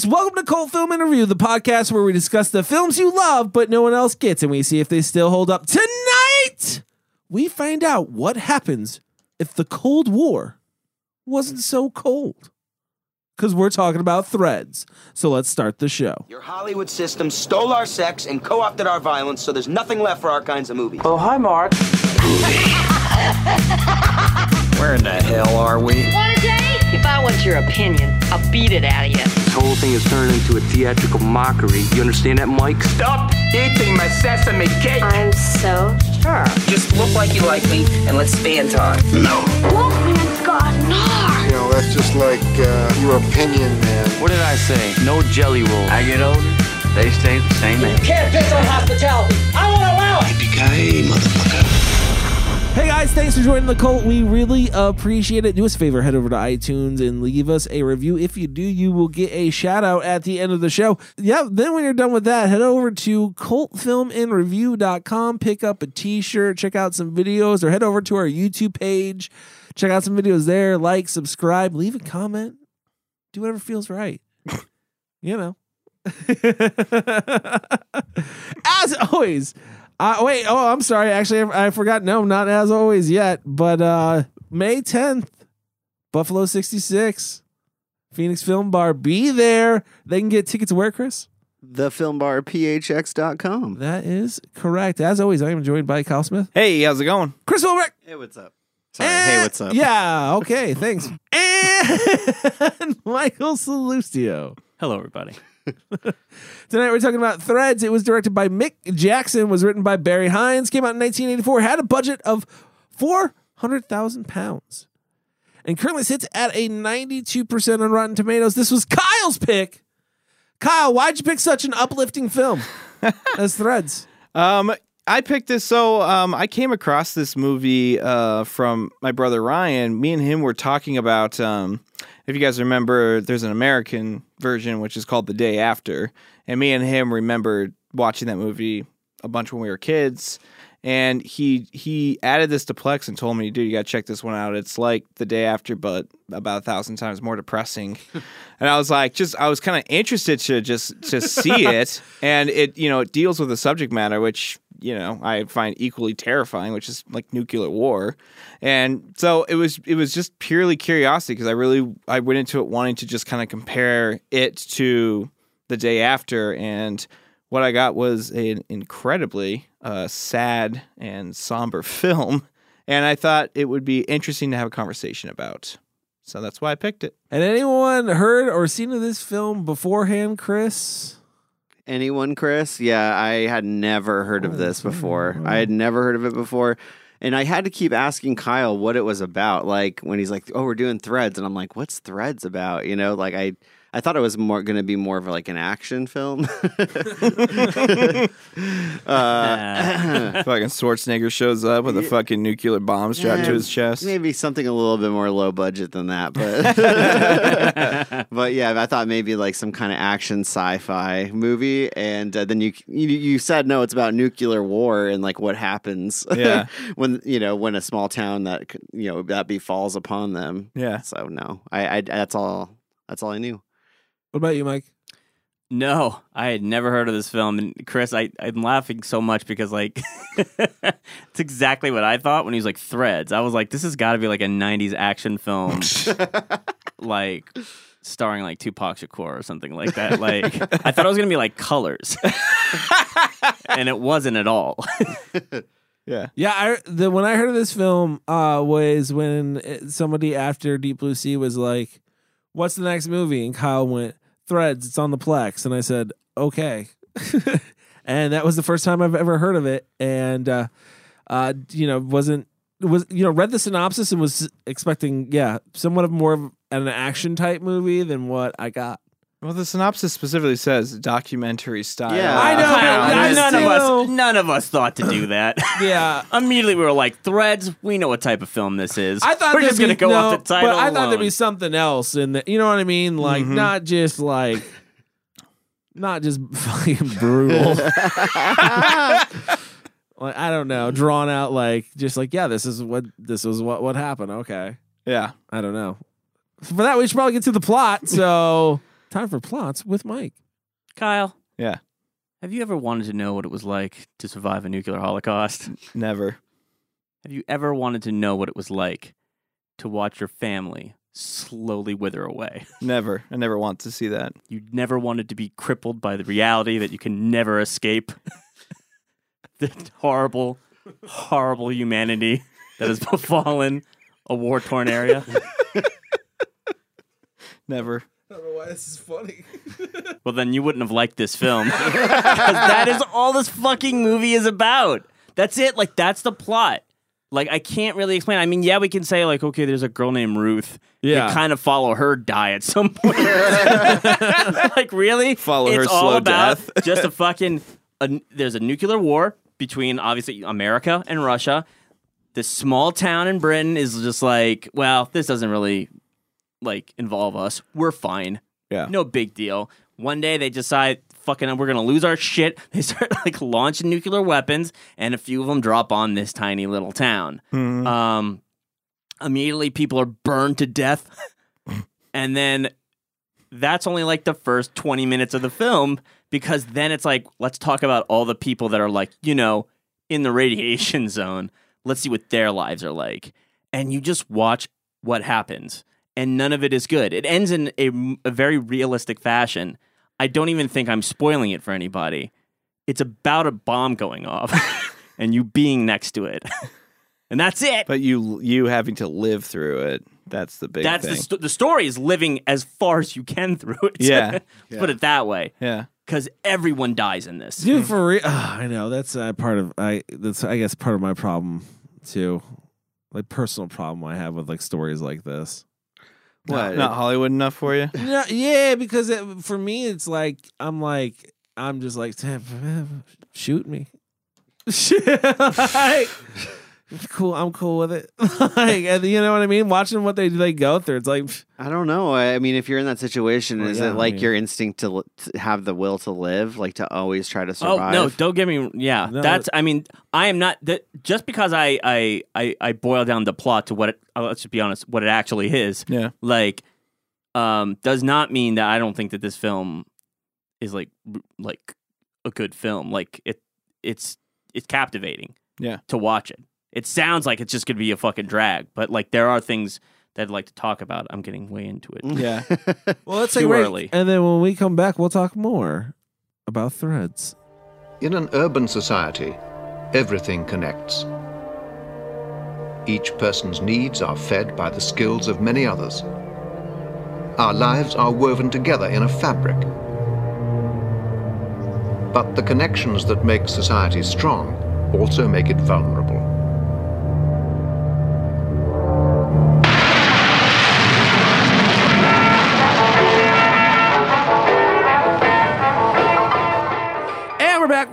guys, welcome to Cult Film in Review, the podcast where we discuss the films you love but no one else gets, and we see if they still hold up. Tonight, we find out what happens if the Cold War wasn't so cold. Because we're talking about threads. So let's start the show. Your Hollywood system stole our sex and co opted our violence, so there's nothing left for our kinds of movies. Oh, hi, Mark. Where in the hell are we? Want a date? If I want your opinion, I'll beat it out of you. This whole thing is turned into a theatrical mockery. You understand that, Mike? Stop eating my sesame cake! I'm so sure. Just look like you like me and let's stay in time. Wolfman's got gnar. You know, that's just like uh, your opinion, man. What did I say? No jelly roll. I get older, they stay the same age. Can't piss on hospitality. I won't allow it. Hey guys, thanks for joining the cult. We really appreciate it. Do us a favor, head over to iTunes and leave us a review. If you do, you will get a shout out at the end of the show. Yeah, then when you're done with that, head over to cultfilminreview.com, pick up a t shirt, check out some videos, or head over to our YouTube page, check out some videos there, like, subscribe, leave a comment, do whatever feels right. you know. As always, uh, wait, oh, I'm sorry. Actually, I, I forgot. No, not as always yet, but uh, May 10th, Buffalo 66, Phoenix Film Bar. Be there. They can get tickets where, Chris? thefilmbarphx.com. That is correct. As always, I am joined by Kyle Smith, Hey, how's it going? Chris Wilbrick. Hey, what's up? Sorry. and- hey, what's up? Yeah, okay, thanks. and Michael Salustio. Hello, everybody. Tonight we're talking about Threads. It was directed by Mick Jackson, was written by Barry Hines, came out in 1984, had a budget of 400,000 pounds, and currently sits at a 92% on Rotten Tomatoes. This was Kyle's pick. Kyle, why'd you pick such an uplifting film as Threads? Um, I picked this so um, I came across this movie uh, from my brother Ryan. Me and him were talking about um, if you guys remember, there's an American version which is called The Day After, and me and him remembered watching that movie a bunch when we were kids. And he he added this to Plex and told me, dude, you gotta check this one out. It's like the day after, but about a thousand times more depressing. and I was like, just I was kind of interested to just to see it, and it you know it deals with a subject matter which you know I find equally terrifying, which is like nuclear war. And so it was it was just purely curiosity because I really I went into it wanting to just kind of compare it to the day after and what I got was an incredibly uh, sad and somber film, and I thought it would be interesting to have a conversation about. So that's why I picked it. And anyone heard or seen of this film beforehand, Chris? Anyone, Chris? Yeah, I had never heard of this before. I had never heard of it before. And I had to keep asking Kyle what it was about. Like when he's like, "Oh, we're doing threads," and I'm like, "What's threads about?" You know, like I, I thought it was more going to be more of like an action film. uh, fucking Schwarzenegger shows up with a fucking nuclear bomb strapped to his chest. Maybe something a little bit more low budget than that, but but yeah, I thought maybe like some kind of action sci-fi movie, and uh, then you, you you said no, it's about nuclear war and like what happens Yeah. when you know when a small town that you know that befalls upon them. Yeah. So no, I, I that's all that's all I knew. What about you, Mike? No, I had never heard of this film. And Chris, I, I'm laughing so much because, like, it's exactly what I thought when he was like threads. I was like, this has got to be like a 90s action film, like starring like Tupac Shakur or something like that. Like, I thought it was going to be like colors, and it wasn't at all. Yeah. Yeah, I the when I heard of this film uh was when it- somebody after Deep Blue Sea was like, "What's the next movie?" and Kyle went, "Threads, it's on the Plex." And I said, "Okay." and that was the first time I've ever heard of it and uh uh you know, wasn't was you know, read the synopsis and was expecting yeah, somewhat of more of an action type movie than what I got. Well, the synopsis specifically says documentary style. Yeah. I know, but Wow, none of us, none of us thought to do that. Yeah. Immediately, we were like, "Threads, we know what type of film this is. I thought we're there'd just gonna be- go no, off the title." But I thought there'd be something else in the, you know what I mean? Like Mhm. not just like not just fucking brutal. like I don't know, drawn out like just like yeah, this is what this was what what happened. Okay, Yeah. I don't know. For that, we should probably get to the plot. So Time for plots with Mike. Kyle, Yeah. have you ever wanted to know what it was like to survive a nuclear holocaust? Never. Have you ever wanted to know what it was like to watch your family slowly wither away? Never. I never want to see that. You never wanted to be crippled by the reality that you can never escape the horrible, horrible humanity that has befallen a war torn area. Never. I don't know why this is funny. Well, then you wouldn't have liked this film. Because that is all this fucking movie is about. That's it. Like, that's the plot. Like, I can't really explain. I mean, yeah, we can say, like, okay, there's a girl named Ruth. Yeah. You kind of follow her die at some point. like, really? Follow her it's all slow about death. just a fucking. A, there's a nuclear war between, obviously, America and Russia. This small town in Britain is just like, well, this doesn't really like involve us. We're fine. Yeah. No big deal. One day they decide, fucking, we're gonna lose our shit. They start like launching nuclear weapons, and a few of them drop on this tiny little town. Mhm. Um, immediately people are burned to death, and then that's only like the first twenty minutes of the film because then it's like, let's talk about all the people that are like, you know, in the radiation zone. Let's see what their lives are like, and you just watch what happens and none of it is good. It ends in a, a very realistic fashion. I don't even think I'm spoiling it for anybody. It's about a bomb going off and you being next to it. and that's it. But you you having to live through it. That's the big that's thing. the, st- the story is living as far as you can through it. Yeah. Let's Put it that way. yeah. Because everyone dies in this. Dude, for real, I know that's uh, part of I. That's I guess part of my problem too, like personal problem I have with like stories like this. Not, not Hollywood enough for you? Yeah, yeah, because it, for me, it's like I'm like I'm just like shoot me. Like, cool, I'm cool with it. like, and you know what I mean? Watching what they they go through, it's like I don't know. I I mean, if you're in that situation, Well, is yeah, it I like mean- your instinct to, l- to have the will to live, like to always try to survive? Oh survive? no! Don't get me. Yeah, No. that's. I mean, I am not. That just because I I I, I boil down the plot to what it. uh, let's just be honest. What it actually is. Yeah. Like, um, does not mean that I don't think that this film is like r- like a good film. Like it, it's it's captivating. Yeah. To watch it, it sounds like it's just gonna be a fucking drag, but like there are things that I'd like to talk about. I'm getting way into it. Yeah. well, let's Too take a break, early. and then when we come back, we'll talk more about threads. In an urban society, everything connects. Each person's needs are fed by the skills of many others. Our lives are woven together in a fabric. But the connections that make society strong also make it vulnerable.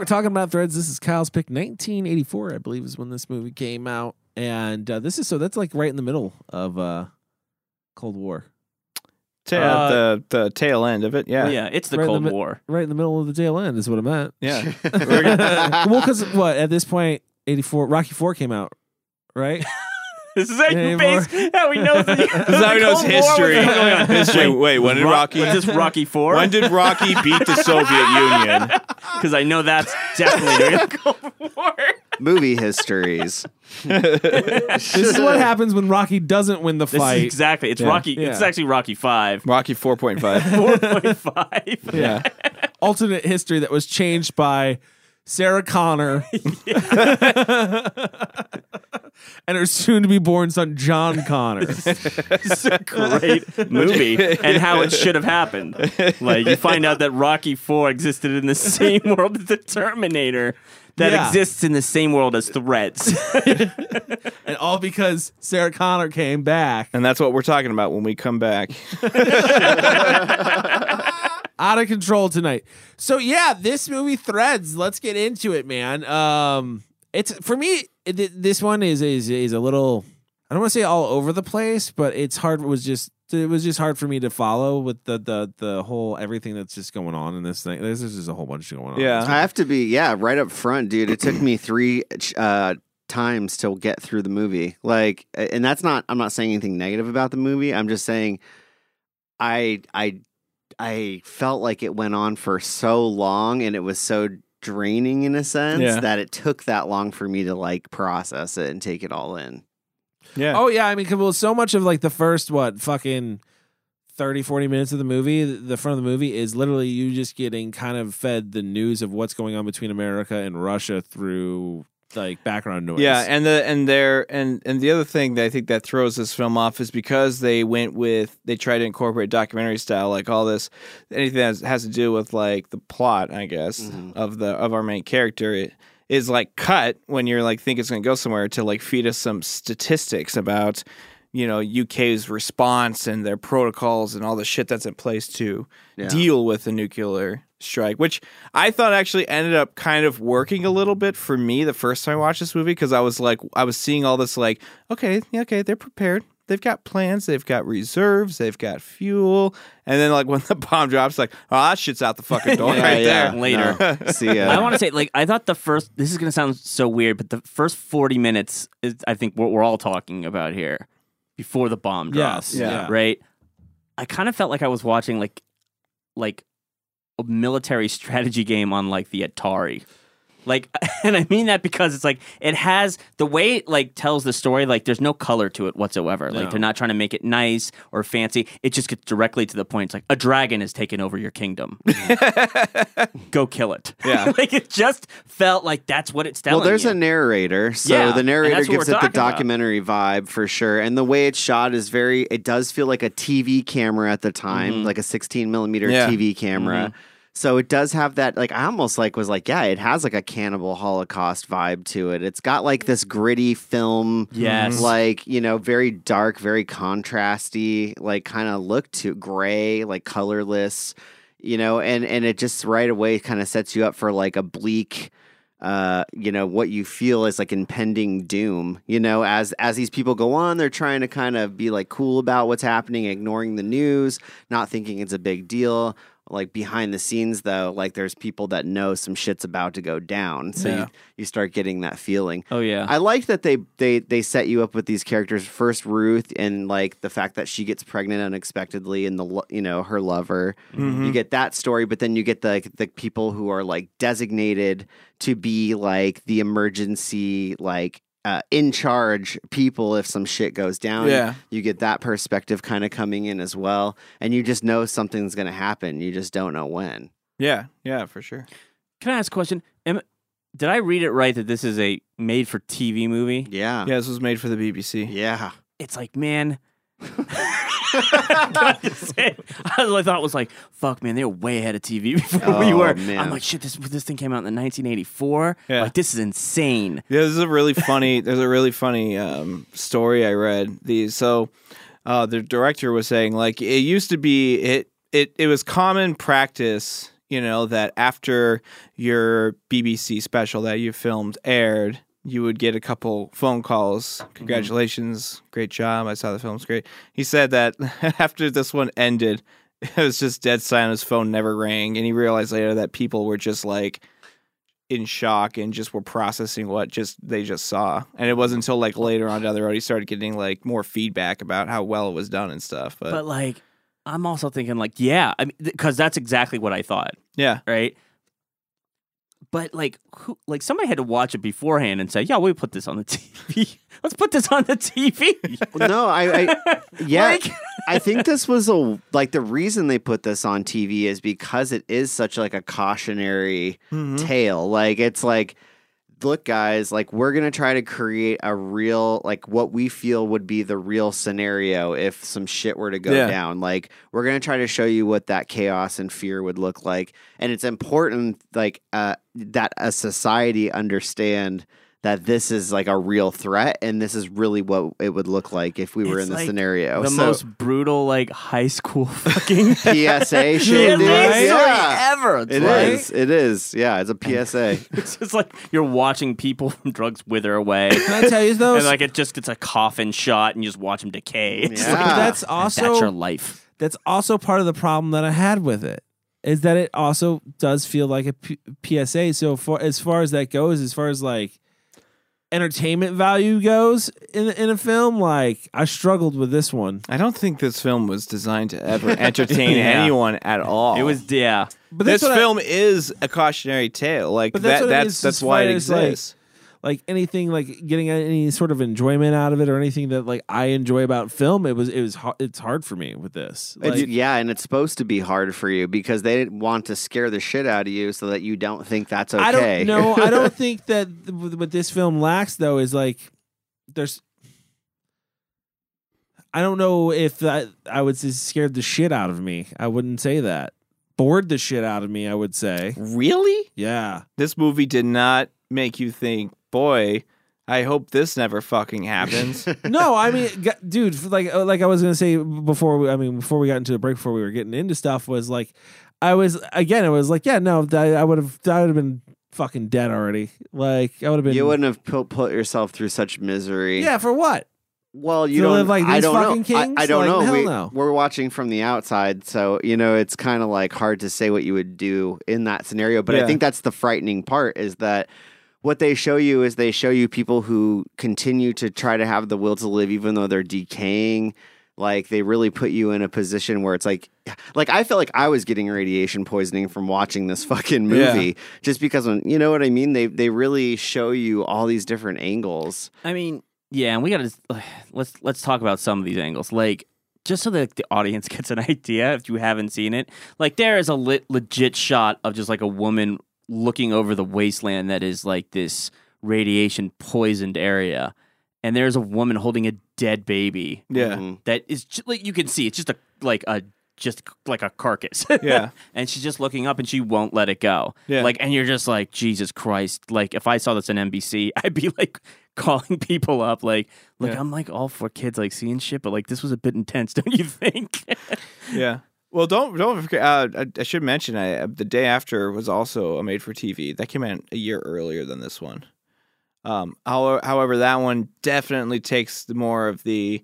Talking about threads. This is Kyle's pick. 1984, I believe, is when this movie came out. And uh, this is so that's like right in the middle of uh, Cold War. Ta- Uh, the the tail end of it. Yeah. Yeah, it's the Right in Cold mi- War. Right in the middle of the tail end is what I meant. Yeah. well, because what at this point, 84, Rocky 4 came out, right? This is how you Anymore. base how we know the, This is how he knows history. history. Wait, when did Rocky? Was this Rocky Four? When did Rocky beat the Soviet Union? Because I know that's definitely the Cold War. Movie histories. this is what happens when Rocky doesn't win the This is fight. exactly. It's Yeah. Rocky. It's actually Rocky Five. Rocky four point five. Four point five. Yeah. alternate history that was changed by Sarah Connor and her soon to be born son, John Connor. It's a great movie and how it should have happened. Like you find out that Rocky Four existed in the same world as the Terminator. That Yeah. exists in the same world as Threads. and all because Sarah Connor came back And that's what we're talking about when we come back. Out of control tonight. So yeah, this movie Threads, let's get into it, man. Um it's for me th- this one is is is a little I don't want to say all over the place, but it's hard it was just it was just hard for me to follow with the the the whole everything that's just going on in this thing. There's just a whole bunch going on. Yeah. I have to be, yeah, right up front, dude. It took me three uh, times to get through the movie. Like, and that's not, I'm not saying anything negative about the movie. I'm just saying I, I, I felt like it went on for so long and it was so draining in a sense Yeah. that it took that long for me to like process it and take it all in. Yeah. Oh yeah, I mean, 'cause, well, so much of like the first what fucking 30, 40 minutes of the movie, the front of the movie is literally you just getting kind of fed the news of what's going on between America and Russia through like background noise. Yeah, and the and there and and the other thing that I think that throws this film off is because they went with they tried to incorporate documentary style, like all this anything that has, has to do with like the plot, I guess, mm-hmm. of the of our main character. It, is like cut when you're like think it's going to go somewhere to like feed us some statistics about you know UK's response and their protocols and all the shit that's in place to Yeah. deal with the nuclear strike, which I thought actually ended up kind of working a little bit for me the first time I watched this movie because I was like I was seeing all this like okay okay they're prepared they've got plans they've got reserves they've got fuel and then like when the bomb drops like oh that shit's out the fucking door Yeah, right yeah. there Later. No. See ya. I want to say, like, I thought the first. This is going to sound so weird, but the first forty minutes is, I think, what we're all talking about here, before the bomb drops. Yes, yeah. Right. I kind of felt like I was watching like, like, a military strategy game on like the Atari. Like, and I mean that because it's like it has the way it like tells the story. Like, there's no color to it whatsoever. Like, they're not trying to make it nice or fancy. It just gets directly to the point. It's like a dragon has taken over your kingdom. Go kill it. Yeah. like it just felt like that's what it's telling Well, there's you. a narrator, so Yeah, the narrator gives it the talking about. documentary vibe for sure, and the way it's shot is very. It does feel like a TV camera at the time, Mm-hmm. like a 16 millimeter Yeah. TV camera. So it does have that. Like I almost like was like, yeah, it has like a cannibal Holocaust vibe to it. It's got like this gritty film, Yes. like you know, very dark, very contrasty, like kind of look to gray, like colorless, you know, and and it just right away kind of sets you up for like a bleak uh you know what you feel is like impending doom you know as as these people go on they're trying to kind of be like cool about what's happening ignoring the news not thinking it's a big deal like behind the scenes though like there's people that know some shit's about to go down so Yeah. you, you start getting that feeling oh yeah. I like that they they they set you up with these characters. First, Ruth, and like the fact that she gets pregnant unexpectedly, and the lo- you know her lover. Mm-hmm. You get that story, but then you get the the people who are like designated to be like the emergency like. Uh, in charge people if some shit goes down Yeah. you get that perspective kind of coming in as well and you just know something's going to happen you just don't know when yeah yeah for sure Can I ask a question? Am, did I read it right that this is a made for TV movie? yeah yeah this was made for the BBC yeah It's like, man. I? I thought it was like, fuck, man, they were way ahead of TV before we Oh, were. man. I'm like, shit, this this thing came out in 1984. Yeah. Like, this is insane. Yeah, this is a really funny. there's a really funny um, story I read. These so uh, the director was saying like it used to be it it it was common practice, you know, that after your BBC special that you filmed aired, you would get a couple phone calls. Mm-hmm. Congratulations, great job! I saw the film's great. He said that after this one ended, it was just dead silent. His phone never rang, and he realized later that people were just like in shock and just were processing what just they just saw. And it wasn't until like later on down the road he started getting like more feedback about how well it was done and stuff. But, But like, I'm also thinking like, yeah, I mean, because that's exactly what I thought, yeah, right? But like, who, like somebody had to watch it beforehand and say, yeah, we put this on the TV. Let's put this on the TV. no i, I yeah Like- I think this was a like the reason they put this on TV is because it is such like a cautionary mm-hmm. tale. Like it's like look guys, like we're going to try to create a real like what we feel would be the real scenario if some shit were to go Yeah. down. Like we're going to try to show you what that chaos and fear would look like. And it's important like uh that a society understand that this is like a real threat and this is really what it would look like if we were It's in the like scenario. the So- most brutal like high school fucking PSA shit, PSA dude. story Yeah. ever. It's It like- is. It is. Yeah, it's a PSA. It's just like you're watching people from drugs wither away. Can I tell you though? and like it just gets a coffin shot and you just watch them decay. It's Yeah. like, that's also that's your life. that's also part of the problem that I had with it is that it also does feel like a P- PSA. So for as far as that goes, as far as like entertainment value goes in in a film, like I struggled with this one. I don't think this film was designed to ever entertain Yeah. anyone at all. It was yeah. But this that's what I- film is a cautionary tale. Like But that's that. what it That's is that's as why far it as, like, exists. Like anything like getting any sort of enjoyment out of it or anything that like I enjoy about film it was it was it's hard for me with this. It's- like, yeah, and it's supposed to be hard for you because they didn't want to scare the shit out of you so that you don't think that's okay. I don't know I don't think that what what this film lacks though is like there's I don't know if that I would say scared the shit out of me. I wouldn't say that. Bored the shit out of me I would say. Really? yeah. This movie did not make you think, boy, I hope this never fucking happens. no, I mean, g- dude, like uh, like I was gonna say before. We, I mean, before we got into the break, before we were getting into stuff, was like, I was again. It was like, yeah, no, I, I would have, I would have been fucking dead already. Like, I would have been. You wouldn't have put, put yourself through such misery. Yeah, for what? Well, you To don't live like I these don't fucking know. I- kings? I, don't Like, know. hell we, no. We're watching from the outside, so you know it's kind of like hard to say what you would do in that scenario. But Yeah. I think that's the frightening part is that what they show you is they show you people who continue to try to have the will to live even though they're decaying. Like they really put you in a position where it's like, like I felt like I was getting radiation poisoning from watching this fucking Yeah. movie, just because when you know what I mean. They they really show you all these different angles. I mean, yeah, and we got to let's let's talk about some of these angles, like just so that the audience gets an idea if you haven't seen it. Like there is a lit, legit shot of just like a woman looking over the wasteland that is like this radiation poisoned area, and there's a woman holding a dead baby. Yeah. Mhm. that is ju- like you can see it's just a like a just like a carcass. Yeah. and she's just looking up and she won't let it go. Yeah. Like, and you're just like, Jesus Christ. Like, if I saw this on NBC, I'd be like calling people up. Like, look, Yeah. I'm like all for kids like seeing shit, but like this was a bit intense, don't you think? Yeah. Well, don't don't forget. Uh, I, I should mention, I the day after was also a made for TV that came out a year earlier than this one. Um, however, however, that one definitely takes the more of the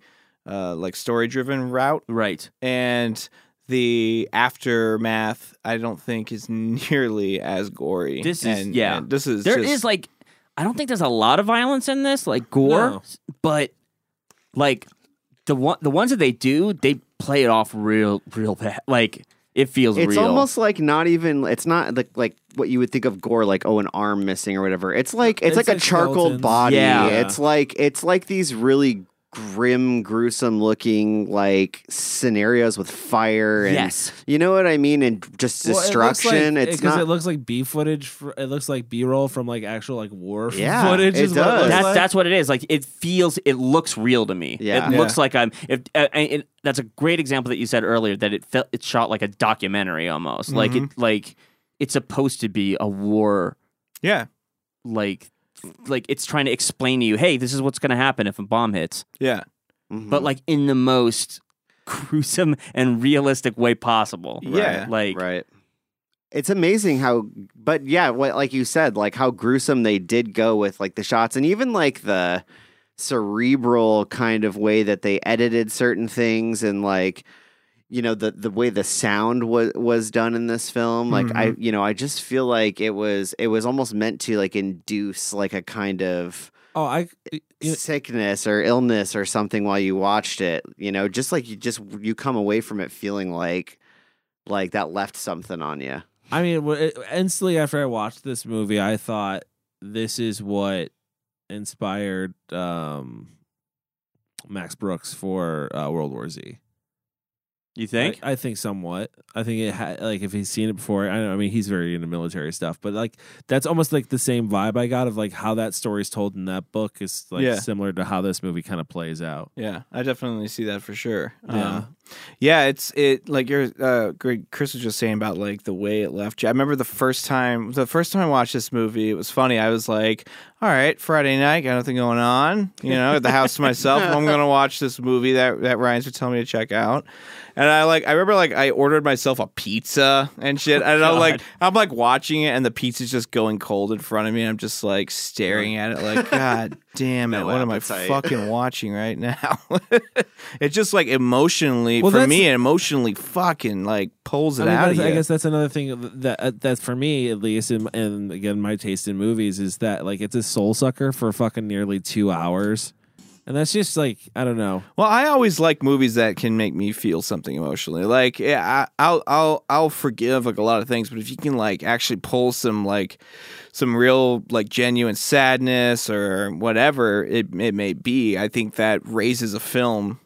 uh, like story driven route, right. and the aftermath I don't think is nearly as gory. This is And- yeah. and this is There is just- like I don't think there's a lot of violence in this, like gore, No. but like the one the ones that they do, they play it off real real bad. Like it feels It's real. almost like not even. It's not like like what you would think of gore, like oh, an arm missing or whatever. It's like it's, It's like a like charcoal skeletons. body. Yeah. It's like it's like these really grim, gruesome looking like scenarios with fire and Yes. you know what I mean, and just Well, it destruction. like- it's because not. it looks like B footage. For, it looks like B roll from like actual like war Yeah, footage. it is what it does. looks That's like. that's what it is. Like it feels, it looks real to me. Yeah. it Yeah. looks like I'm. If uh, it, that's a great example that you said earlier that it felt it shot like a documentary almost. Like it like it's supposed to be a war. yeah, Like like it's trying to explain to you, hey, this is what's going to happen if a bomb hits, yeah. Mhm. but like in the most gruesome and realistic way possible. Yeah. like right. It's amazing how, but yeah, what like you said, like how gruesome they did go with like the shots and even like the cerebral kind of way that they edited certain things and like you know the the way the sound was was done in this film like i you know i just feel like it was it was almost meant to like induce like a kind of Oh, I. you- sickness or illness or something while you watched it you know just like you just you come away from it feeling like like that left something on you I mean, it- instantly after I watched this movie, I thought this is what inspired um, Max Brooks for uh, World War Z. you think? I, I think somewhat. I think it had like if he's seen it before. I, know, I mean, he's very into military stuff, but like that's almost like the same vibe I got of like how that story's told in that book is like Yeah. similar to how this movie kind of plays out. Yeah, I definitely see that for sure. Yeah. Um, yeah, it's it like you're uh Greg Chris was just saying about like the way it left you. I remember the first time the first time I watched this movie, it was funny. I was like, All right, Friday night, got nothing going on, you know, at the house to myself. I'm gonna watch this movie that that Ryan's been telling me to check out. And I like I remember like I ordered myself a pizza and shit. and I'm like I'm like watching it and the pizza's just going cold in front of me and I'm just like staring at it like, God damn it, No what am I fucking watching right now? it's just like emotionally Well, for me, it emotionally fucking like pulls it I, mean, out. I guess that's another thing that uh, that's for me at least, and, and again, my taste in movies is that like it's a soul sucker for fucking nearly two hours, and that's just like I don't know. Well, I always like movies that can make me feel something emotionally. Like, yeah, I, I'll I'll I'll forgive like a lot of things, but if you can like actually pull some like some real like genuine sadness or whatever it it may be, I think that raises a film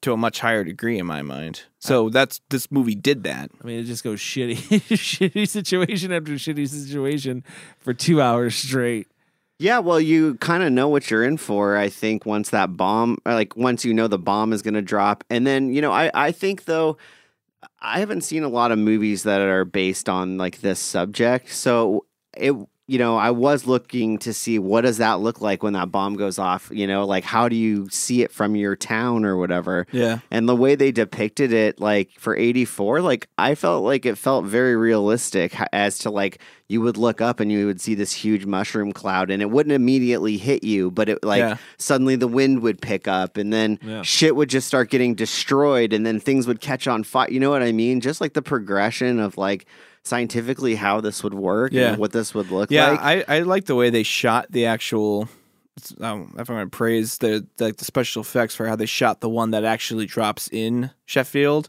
to a much higher degree in my mind. So that's this movie did that. I mean, it just goes shitty, shitty situation after shitty situation for two hours straight. Yeah, well, you kind of know what you're in for. I think once that bomb, like once you know the bomb is going to drop, and then you know, I I think though, I haven't seen a lot of movies that are based on like this subject, so it. You know, I was looking to see what does that look like when that bomb goes off. You know, like how do you see it from your town or whatever. Yeah. And the way they depicted it, like for 84, like I felt like it felt very realistic as to like you would look up and you would see this huge mushroom cloud and it wouldn't immediately hit you, but it like Yeah. suddenly the wind would pick up and then Yeah. shit would just start getting destroyed and then things would catch on fire. You know what I mean? Just like the progression of like scientifically how this would work Yeah. and what this would look Yeah, like. I, I like the way they shot the actual. Um, if I'm going to praise the like the special effects for how they shot the one that actually drops in Sheffield,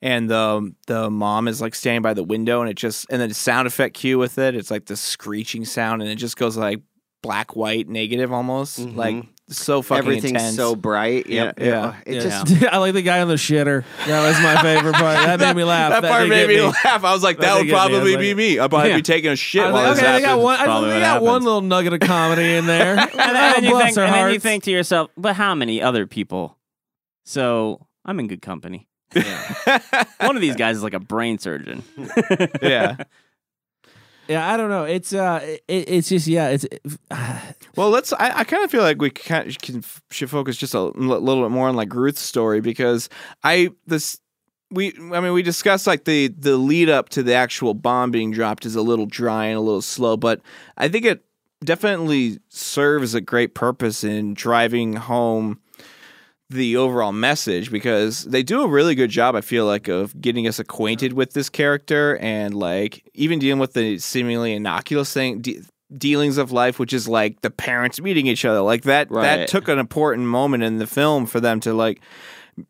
and the the mom is like standing by the window, and it just and then the sound effect cue with it, it's like the screeching sound, and it just goes like black white negative almost like so fucking Everything's intense. so bright. Yep. Yeah. Yeah. It Yeah. just I like the guy on the shitter. That was my favorite part. That made me laugh. That, part made get me laugh. I was like, That that, would get me. I probably like- be me. I'd probably Yeah. be taking a shit I was while like, this okay, they got happens. one. I think they what got one little nugget of comedy in there. and, then- and then you think, and then you think to yourself, but how many other people? So I'm in good company. One of these guys is like a brain surgeon. yeah. Yeah, I don't know. It's uh, it, it's just yeah, it's Well, let's. I, I kind of feel like we can, can should focus just a little bit more on like Ruth's story because I this we I mean we discussed like the the lead up to the actual bomb being dropped is a little dry and a little slow, but I think it definitely serves a great purpose in driving home the overall message because they do a really good job i feel like of getting us acquainted with this character and like even dealing with the seemingly innocuous thing de- dealings of life which is like the parents meeting each other like that Right. that took an important moment in the film for them to like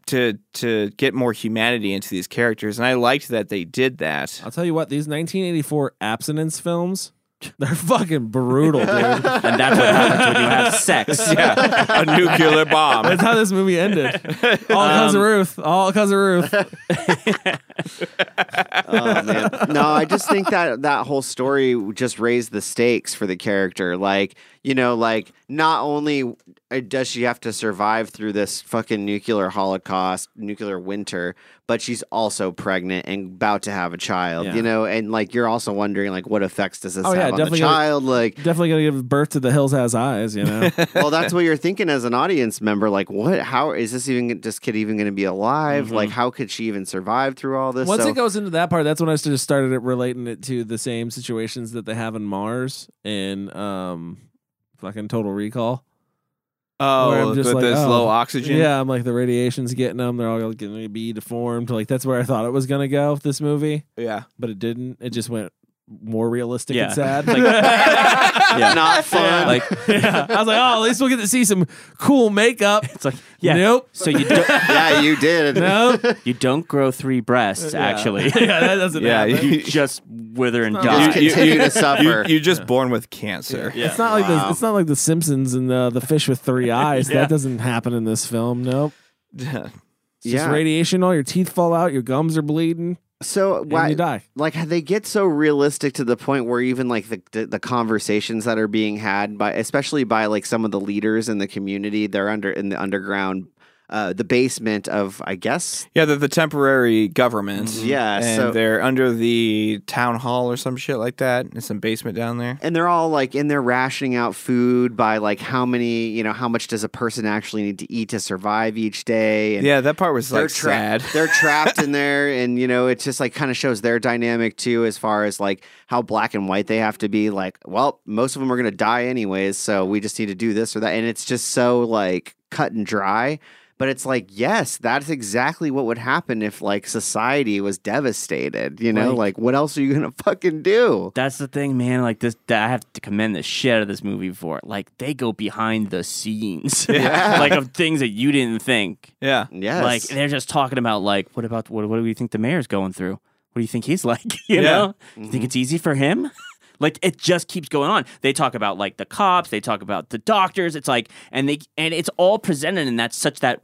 to to get more humanity into these characters and i liked that they did that I'll tell you what, these 1984 abstinence films, they're fucking brutal, dude. and that's what happens when you have sex. yeah a nuclear bomb That's how this movie ended. All because of um, Ruth. All because of Ruth. oh man. No i just think that that whole story just raised the stakes for the character. Like you know like not only uh, does she have to survive through this fucking nuclear holocaust nuclear winter but she's also pregnant and about to have a child Yeah. you know? And like you're also wondering like what effects does this Oh, yeah, have on the definitely gonna- child? Like Definitely gonna give birth to the hills has eyes, you know. well that's what you're thinking as an audience member. Like what how is this even this kid even to be alive? Like how could she even survive through all this Once So- it goes into that part, that's when I just started it relating it to the same situations that they have in Mars in um fucking Total Recall. Oh just with like, this oh, low oxygen Yeah, I'm like the radiation's getting them. They're all going to be deformed. Like that's where I thought it was gonna go. with This movie, yeah but it didn't. It just went more realistic Yeah. and sad. Like- yeah. not fun Like yeah. I was like, oh, at least we'll get to see some cool makeup. it's like yeah. Nope. So you don't yeah you did Nope. you don't grow three breasts actually. yeah, that doesn't yeah happen. you just wither and not die. just continue to suffer you, you're just born with cancer Yeah. It's not like the it's not like the Simpsons and uh, the fish with three eyes. Yeah. That doesn't happen in this film. Nope. It's just Yeah. radiation. All your teeth fall out. Your gums are bleeding. So And why you die. like they get so realistic to the point where even like the, the the conversations that are being had by especially by like some of the leaders in the community they're under in the underground uh the basement of I guess Yeah, they're the temporary government. Yeah, and so- they're under the town hall or some shit like that. In some basement down there. and they're all like in there rationing out food by like how many you know how much does a person actually need to eat to survive each day and Yeah, that part was like sad. they're trapped in there and you know it just like kind of shows their dynamic too as far as like how black and white they have to be like well most of them are going to die anyways so we just need to do this or that and it's just so like cut and dry But it's like, yes, that's exactly what would happen if like society was devastated. You know, Right. like what else are you gonna fucking do? That's the thing, man. Like this, that I have to commend the shit out of this movie for. Like they go behind the scenes, Yeah. like of things that you didn't think. Yeah. yeah. Like they're just talking about like, what about what? What do you think the mayor's going through? What do you think he's like? You Yeah. know, mm-hmm. you think it's easy for him? Like it just keeps going on. They talk about like the cops. They talk about the doctors. It's like, and they and it's all presented in that such that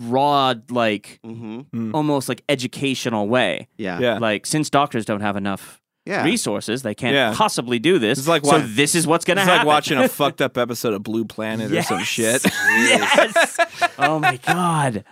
raw, like Mm-hmm. almost like educational way. Yeah. Yeah. Like since doctors don't have enough Yeah. resources, they can't Yeah. possibly do this. It's like so wa- this is what's gonna happen. It's happen. like watching a fucked up episode of Blue Planet or some shit. yes. oh my god.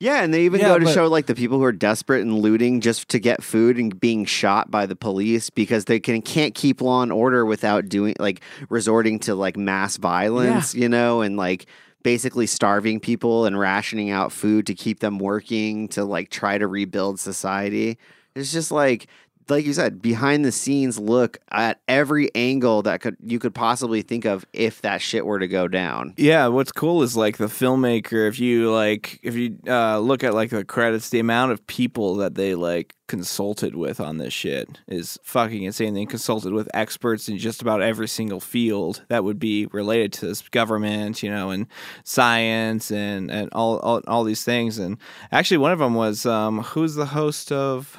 Yeah, and they even Yeah, go to but- show like the people who are desperate and looting just to get food and being shot by the police because they can can't keep law and order without doing like resorting to like mass violence, you know, and like basically starving people and rationing out food to keep them working to like try to rebuild society. It's just like like you said, behind the scenes look at every angle that could you could possibly think of if that shit were to go down. Yeah, what's cool is like the filmmaker. If you like, if you uh, look at like the credits, the amount of people that they like consulted with on this shit is fucking insane. They consulted with experts in just about every single field that would be related to this government, you know, and science and and all all, all these things. And actually, one of them was um, who's the host of.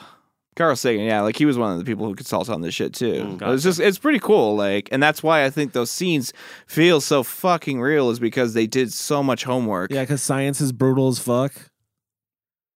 Carl Sagan, yeah, like he was one of the people who consulted on this shit too. Mm, it's just it's pretty cool, like, and that's why I think those scenes feel so fucking real, is because they did so much homework. Yeah, because science is brutal as fuck.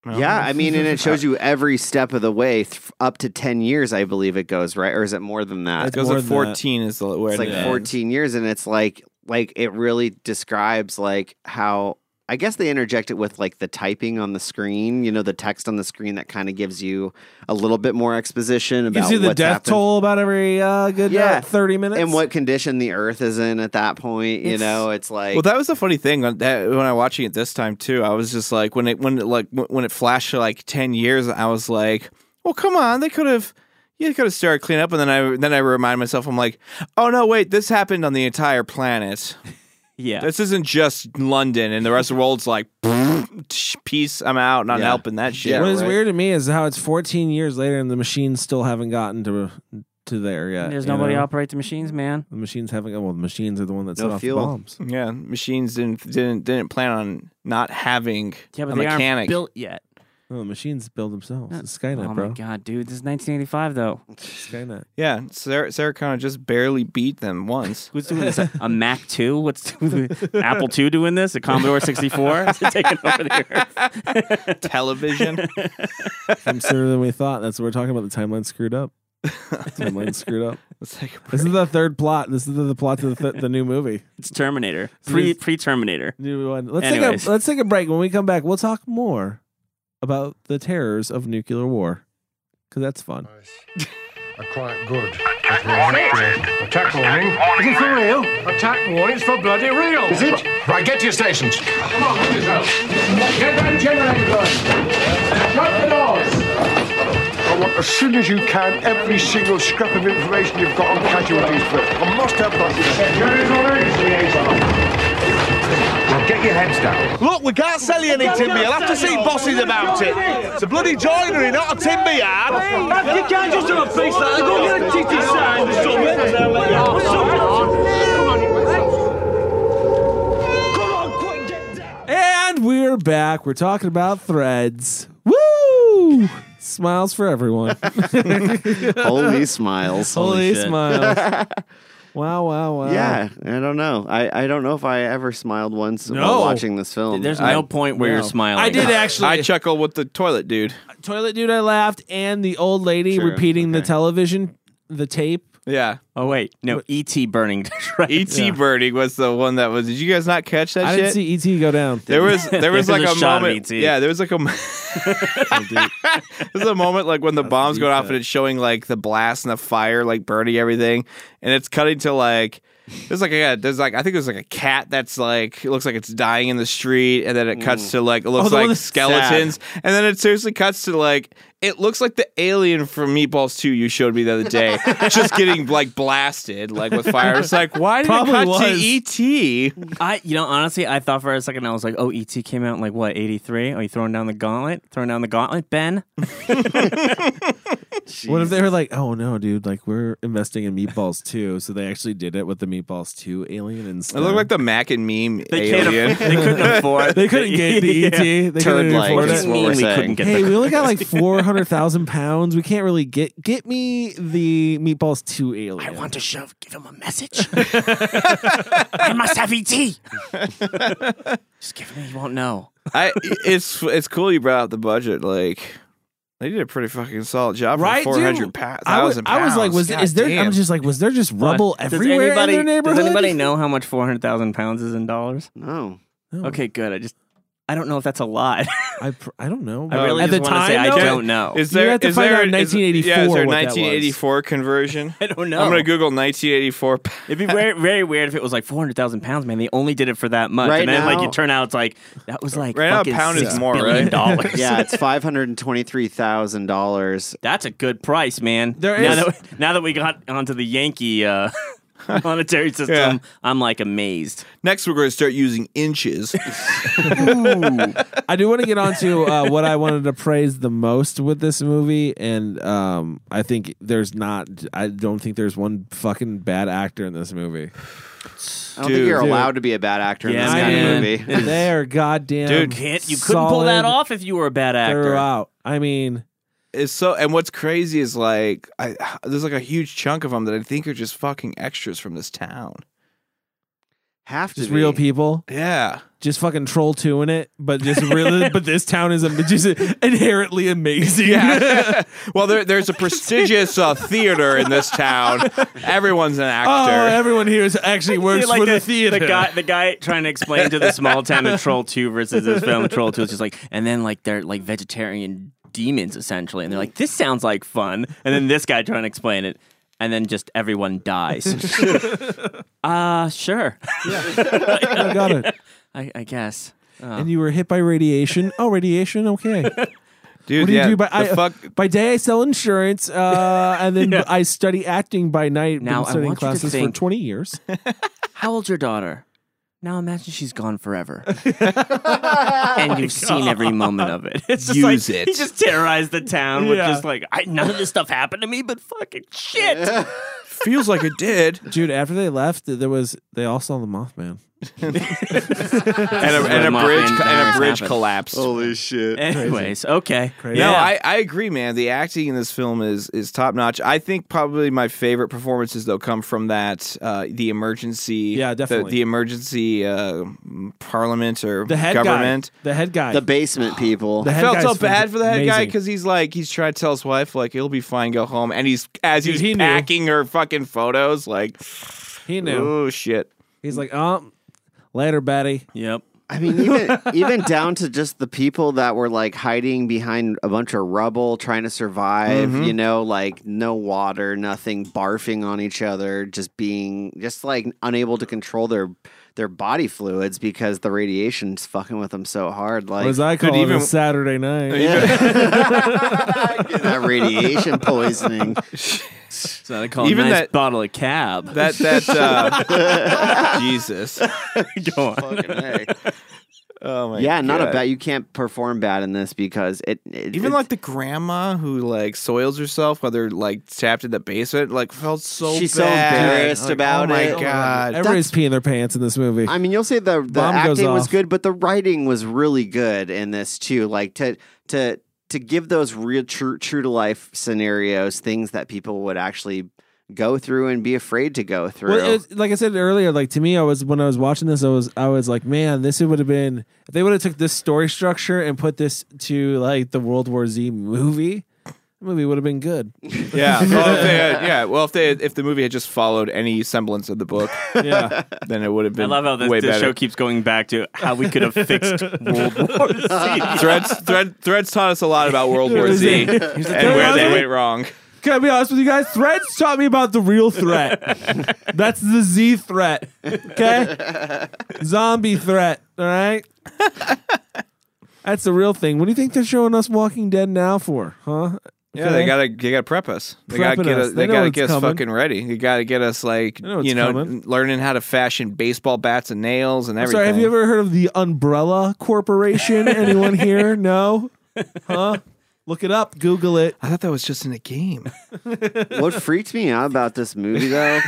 Yeah, I mean, and it shows you every step of the way th- up to 10 years, I believe it goes, right? Or is it more than that? It goes more at than that. fourteen is the where It's like ends. 14 years, and it's like, like it really describes like how I guess they interject it with like the typing on the screen, you know, the text on the screen that kind of gives you a little bit more exposition about Gives you the what's death happened. toll about every uh, good uh, Yeah. 30 minutes. and what condition the Earth is in at that point. You It's- know, it's like Well, that was the funny thing on that when I was watching it this time too. I was just like when it when it like when it flashed to like ten years, I was like, well, come on, they could have. You could have started clean up, and then I then I remind myself, I'm like, oh no, wait, this happened on the entire planet. Yeah. This isn't just London, and the rest of the world's like, peace, I'm out, not Yeah. helping that shit. what is right. weird to me is how it's 14 years later and the machines still haven't gotten to to there yet. There's you nobody know? operate the machines, man. The machines haven't. Well, the machines are the one that set No off fuel. the bombs. Yeah, machines didn't didn't didn't plan on not having Yeah, but a they mechanic. aren't built yet. No, the machines build themselves. It's Skynet, oh bro. my god, dude, this is 1985 though. Skynet. Yeah, Sarah, Sarah Connor just barely beat them once. Who's doing this? A Mac 2? What's Apple 2 doing this? A Commodore 64? Taking over the earth? Television. I'm sooner than we thought. That's what we're talking about. The timeline screwed up. timeline screwed up. Let's take a break. This is the third plot. This is the, the plot to the, th- the new movie. It's Terminator. Pre pre Terminator. New one. Let's Anyways. take a let's take a break. When we come back, we'll talk more about the terrors of nuclear war because that's fun. are quite good. Attack warning. Is it for real? Attack warning. It's for bloody real. Is it? Right, get to your stations. Come on, get yourself. Get that generator going. Shut the doors. I want, as soon as you can, every single scrap of information you've got on casualties first. I must have that. Well, get your heads down. Look, we can't sell you any timber. You'll have to see bosses about it. It's a bloody joinery, not a timber yard. You can't just do a piece like that. Go get a titty sign or something. Come on, quick, get. And we're back. We're talking about threads. Woo! Smiles for everyone. Holy smiles. Holy shit. smiles. Wow, wow, wow. Yeah, I don't know. I, I don't know if I ever smiled once No. while watching this film. There's I- no point where no. you're smiling. I did actually. I chuckle with the toilet dude. Toilet dude, I laughed, and the old lady Sure, repeating the okay. television, the tape. Yeah. Oh wait, no, E.T. burning. Detroit. E.T. Yeah. Birding was the one that was. Did you guys not catch that shit? I shit? didn't see ET go down. there was there was like a a, shot moment. E.T.. Yeah, there was like a. There's a moment like when the bombs deep going off and it's showing like the blast and the fire like burning everything, and it's cutting to like. There's like a there's like I think there's like a cat that's like it looks like it's dying in the street, and then it cuts mm. to like it looks oh, the one like that's skeletons, and then it seriously cuts to like it looks like the alien from Meatballs 2 you showed me the other day, just getting like blasted like with fire. It's like, why did Probably it cut was. to E.T.? I, you know, honestly, I thought for a second I was like, "Oh, ET came out in like what, eighty three? Are you throwing down the gauntlet? Throwing down the gauntlet, Ben?" What if they were like, oh no, dude, like we're investing in Meatballs 2, so they actually did it with the Meatballs 2 alien and stuff. It instead. looked like the Mac and Me They can't. alien. They couldn't afford. it. they couldn't get the Yeah. ET. They couldn't Turd-like afford is it. what we're we saying. couldn't get Hey, the- we only got like four hundred thousand pounds. We can't really get get me the Meatballs 2 alien. I want to shove. Give him a message. I must have ET. Just give him. He won't know. I it's it's cool you brought up the budget. Like they did a pretty fucking solid job right, four hundred dude? pounds. I was, I was like, was God is there? damn. I'm just like, was there just rubble Does everywhere anybody, in their neighborhood? Does anybody know how much four hundred thousand pounds is in dollars? No. Okay, good. I just. I don't know if that's a lot. I pr- I don't know. I really At just the want to say time, I though? don't know. Is You there have to is find there out in is- 1984 Yeah, is there what that was. 1984 conversion? I don't know. I'm gonna Google 1984. It'd be very, very weird if it was like four hundred thousand pounds, man. They only did it for that much, Right and then like now- you turn out it's like that was like Right now, a fucking pound is six more, billion right? dollars. Yeah, it's five hundred and twenty-three thousand dollars. That's a good price, man. There now is- that now that we got onto the Yankee uh, monetary system, Yeah. I'm like amazed. Next, we're going to start using inches. I do want to get on to uh, what I wanted to praise the most with this movie, and um, I think there's not. I don't think there's one fucking bad actor in this movie. I don't think you're Dude. allowed to be a bad actor in Yeah, this kind man. of movie. they are goddamn. Dude, Can't you couldn't pull that off if you were a bad actor? Throughout. I mean, It's so, and what's crazy is like, I there's like a huge chunk of them that I think are just fucking extras from this town. Have to just be. real people. Yeah, Just fucking troll two in it, but just really, but this town is am- just inherently amazing. yeah. well, there, there's a prestigious uh, theater in this town. Everyone's an actor. Oh, actor. everyone here is actually works like for the, the theater. The guy, the guy trying to explain to the small town of Troll Two versus this film Troll Two is just like, and then like they're like vegetarian demons essentially, and they're like, this sounds like fun, and then this guy trying to explain it, and then just everyone dies. uh sure, I got it. I, I guess. Uh, And you were hit by radiation. Oh, radiation. Okay. Dude, what do you yeah, do? By, I, fuck, by day, I sell insurance, uh, and then Yeah. I study acting by night. Now, Been I studying want you to classes think- for twenty years. How old's your daughter? Now imagine she's gone forever, oh and you've seen every moment of it. It's just Use like it. he just terrorized the town with Yeah. just like I, none of this stuff happened to me, but fucking shit. feels like it did. Dude, after they left, there was they all saw the Mothman. And a, and a bridge and a bridge happen. collapsed. Holy shit! Anyways, okay. Crazy. No, Yeah. I, I agree, man. The acting in this film is is top notch. I think probably my favorite performances though come from that uh, the emergency, Yeah, the- definitely. the, emergency uh, parliament or The head government. guy. The head guy. The basement people. The I head felt so guy's bad for the head guy amazing. because he's like he's trying to tell his wife like it'll be fine, go home, and he's as Dude, he's he knew. packing her fucking photos, like he knew. oh shit. He's like, oh, later, Betty. Yep. I mean, even even down to just the people that were like hiding behind a bunch of rubble, trying to survive. Mm-hmm. You know, like no water, nothing, barfing on each other, just being just like unable to control their their body fluids because the radiation's fucking with them so hard. What Like as I call it, even- Saturday night. that radiation poisoning. So they call Even a nice that- bottle of cab. That that uh, Jesus. Go on. Fucking A. Oh my yeah, not a bad. You can't perform bad in this because it, it Even it- like the grandma who like soils herself whether like trapped in the basement, like felt so She's so embarrassed Like, about oh my it. god. Everybody's peeing their pants in this movie. I mean, you'll say the the Bomb acting was good, but the writing was really good in this too. Like to to to give those real true true to life scenarios, things that people would actually go through and be afraid to go through. Well, it's, like I said earlier, like to me, I was when I was watching this, I was I was like, man, this would have been if they would have took this story structure and put this to like the World War Z movie. The movie would have been good. Yeah. Well, if they had, yeah. Well, if they had, if the movie had just followed any semblance of the book, Yeah, then it would have been. I love how this, way this show keeps going back to how we could have fixed World War Z. Threads, thread, threads taught us a lot about World War Z and where they went wrong. Can I be honest with you guys? Threads taught me about the real threat. That's the Z threat. Okay, zombie threat. All right. That's the real thing. What do you think they're showing us Walking Dead now for? Huh? Yeah, they gotta they gotta prep us. They gotta get us. us. They They, gotta get us coming. fucking ready. They gotta get us like know you know coming. learning how to fashion baseball bats and nails and I'm everything. sorry, have you ever heard of the Umbrella Corporation? Anyone here? No? Huh? Look it up. Google it. I thought that was just in a game. what freaked me out about this movie though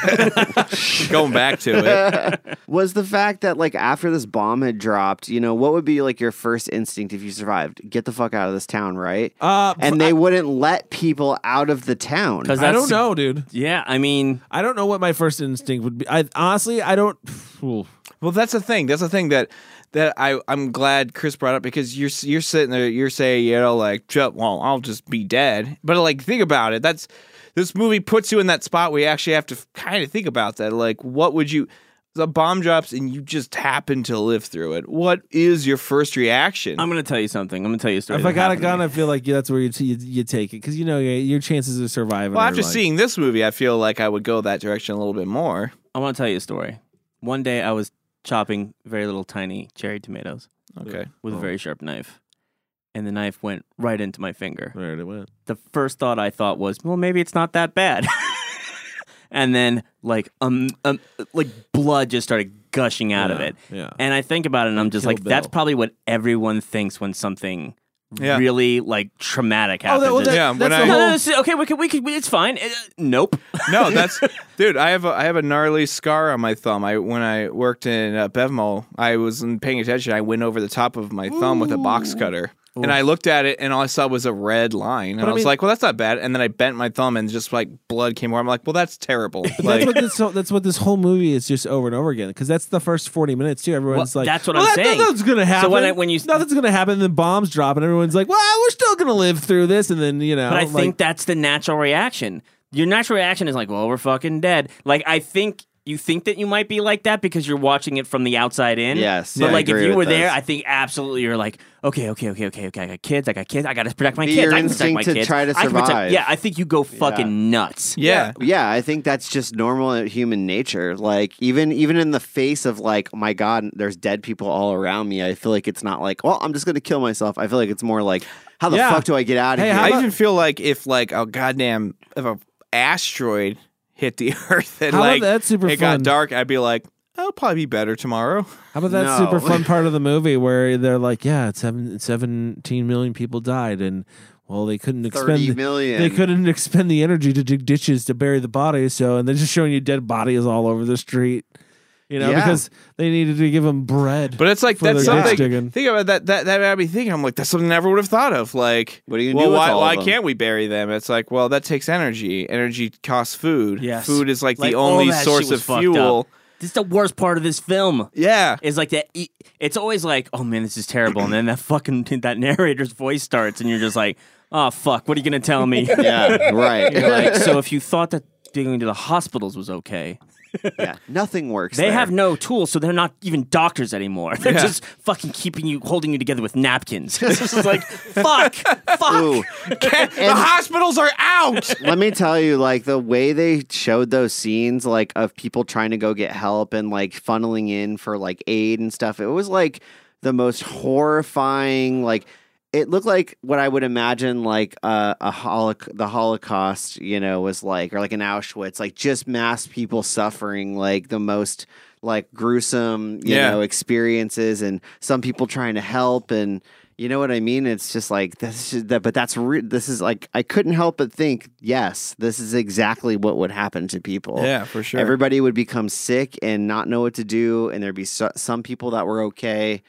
Going back to it. was the fact that like after this bomb had dropped, you know, what would be like your first instinct if you survived? Get the fuck out of this town, right? Uh, and they wouldn't let people out of the town. Because I don't know, dude. Yeah, I mean, I don't know what my first instinct would be. I honestly, I don't. Ooh. Well, that's the thing. That's the thing that that I I'm glad Chris brought up because you're you're sitting there, you're saying you know like, well, I'll just be dead. But like, think about it. That's this movie puts you in that spot where you actually have to kind of think about that. Like, what would you? The bomb drops and you just happen to live through it. What is your first reaction? I'm gonna tell you something. I'm gonna tell you a story. If I got a gun. I feel like yeah, that's where you, t- you, you take it because you know your chances of surviving. well, are after like- seeing this movie, I feel like I would go that direction a little bit more. I want to tell you a story. One day I was chopping very little tiny cherry tomatoes Okay. with Oh. a very sharp knife. And the knife went right into my finger. There it went. The first thought I thought was, well, maybe it's not that bad. and then like um, um like blood just started gushing out of it. yeah. And I think about it and I'm just Kill like, that's probably what everyone thinks when something Yeah. really like traumatic Oh, happens. that, well, that, Yeah, when the I- no, whole- no, okay, we could, we could, it's fine. Uh, nope. No, that's dude. I have a I have a gnarly scar on my thumb. I when I worked in uh, Bevmo, I wasn't paying attention. I went over the top of my thumb with a box cutter, and I looked at it, and all I saw was a red line. And But I I was mean- like, "Well, that's not bad." And then I bent my thumb, and just like blood came over. I'm like, "Well, that's terrible." That's what this. That's what this whole movie is just over and over again. Because that's the first forty minutes too. Everyone's Well, like, that's what well, I'm that- saying. Nothing's gonna happen. So when I- when you- nothing's gonna happen, then bombs drop, and everyone's like, well, we're still gonna live through this, and then you know, But I like, think that's the natural reaction. Your natural reaction is like, well, we're fucking dead. Like, I think you think that you might be like that because you're watching it from the outside in. Yes, But I like, if agree you with were there, this. I think absolutely you're like, okay, okay, okay, okay, okay. I got kids. I got kids. I got to protect my Be kids. your I can protect my instinct to kids. try to I can protect- survive. yeah, I think you go fucking nuts. yeah. Yeah, I think that's just normal human nature. Like even even in the face of like, oh my God, there's dead people all around me. I feel like it's not like, well, I'm just gonna kill myself. I feel like it's more like, how the Yeah. fuck do I get out of Hey, here? how I even feel like if like a goddamn if a asteroid hit the Earth and How about like that super it fun? got dark, I'd be like, "I'll probably be better tomorrow." How about that No. super fun part of the movie where they're like, yeah, it's seven, 17 million people died, and well, they couldn't 30 expend million. they couldn't expend the energy to dig ditches to bury the bodies, so and they're just showing you dead bodies all over the street, you know, Yeah. because they needed to give them bread. But it's like that's something. digging. Think about that. That that had me thinking. I'm like, that's something I never would have thought of. Like, What are you well, do why why can't we bury them? It's like, well, that takes energy. Energy costs food. Yes. food is like, Like, the only source of fuel. up. This is the worst part of this film. Yeah, Is like that. It's always like, oh man, this is terrible, and then that fucking that narrator's voice starts, and you're just like, oh fuck, what are you gonna tell me? yeah, right. You're like, so if you thought that going to the hospitals was okay, yeah, nothing works. they there. have no tools, so they're not even doctors anymore. They're Yeah. just fucking keeping you, holding you together with napkins. this is like, fuck, fuck. Ooh. the hospitals are out. Let me tell you, like the way they showed those scenes, like of people trying to go get help and like funneling in for like aid and stuff. It was like the most horrifying. Like it looked like what I would imagine like uh, a holoc- the Holocaust, you know, was like, or like an Auschwitz, like just mass people suffering, like the most like gruesome, you Yeah. know, experiences, and some people trying to help and. You know what I mean? It's just like this is that, but that's re- this is like I couldn't help but think, yes, this is exactly what would happen to people. Yeah, for sure. Everybody would become sick and not know what to do, and there'd be so- some people that were okay,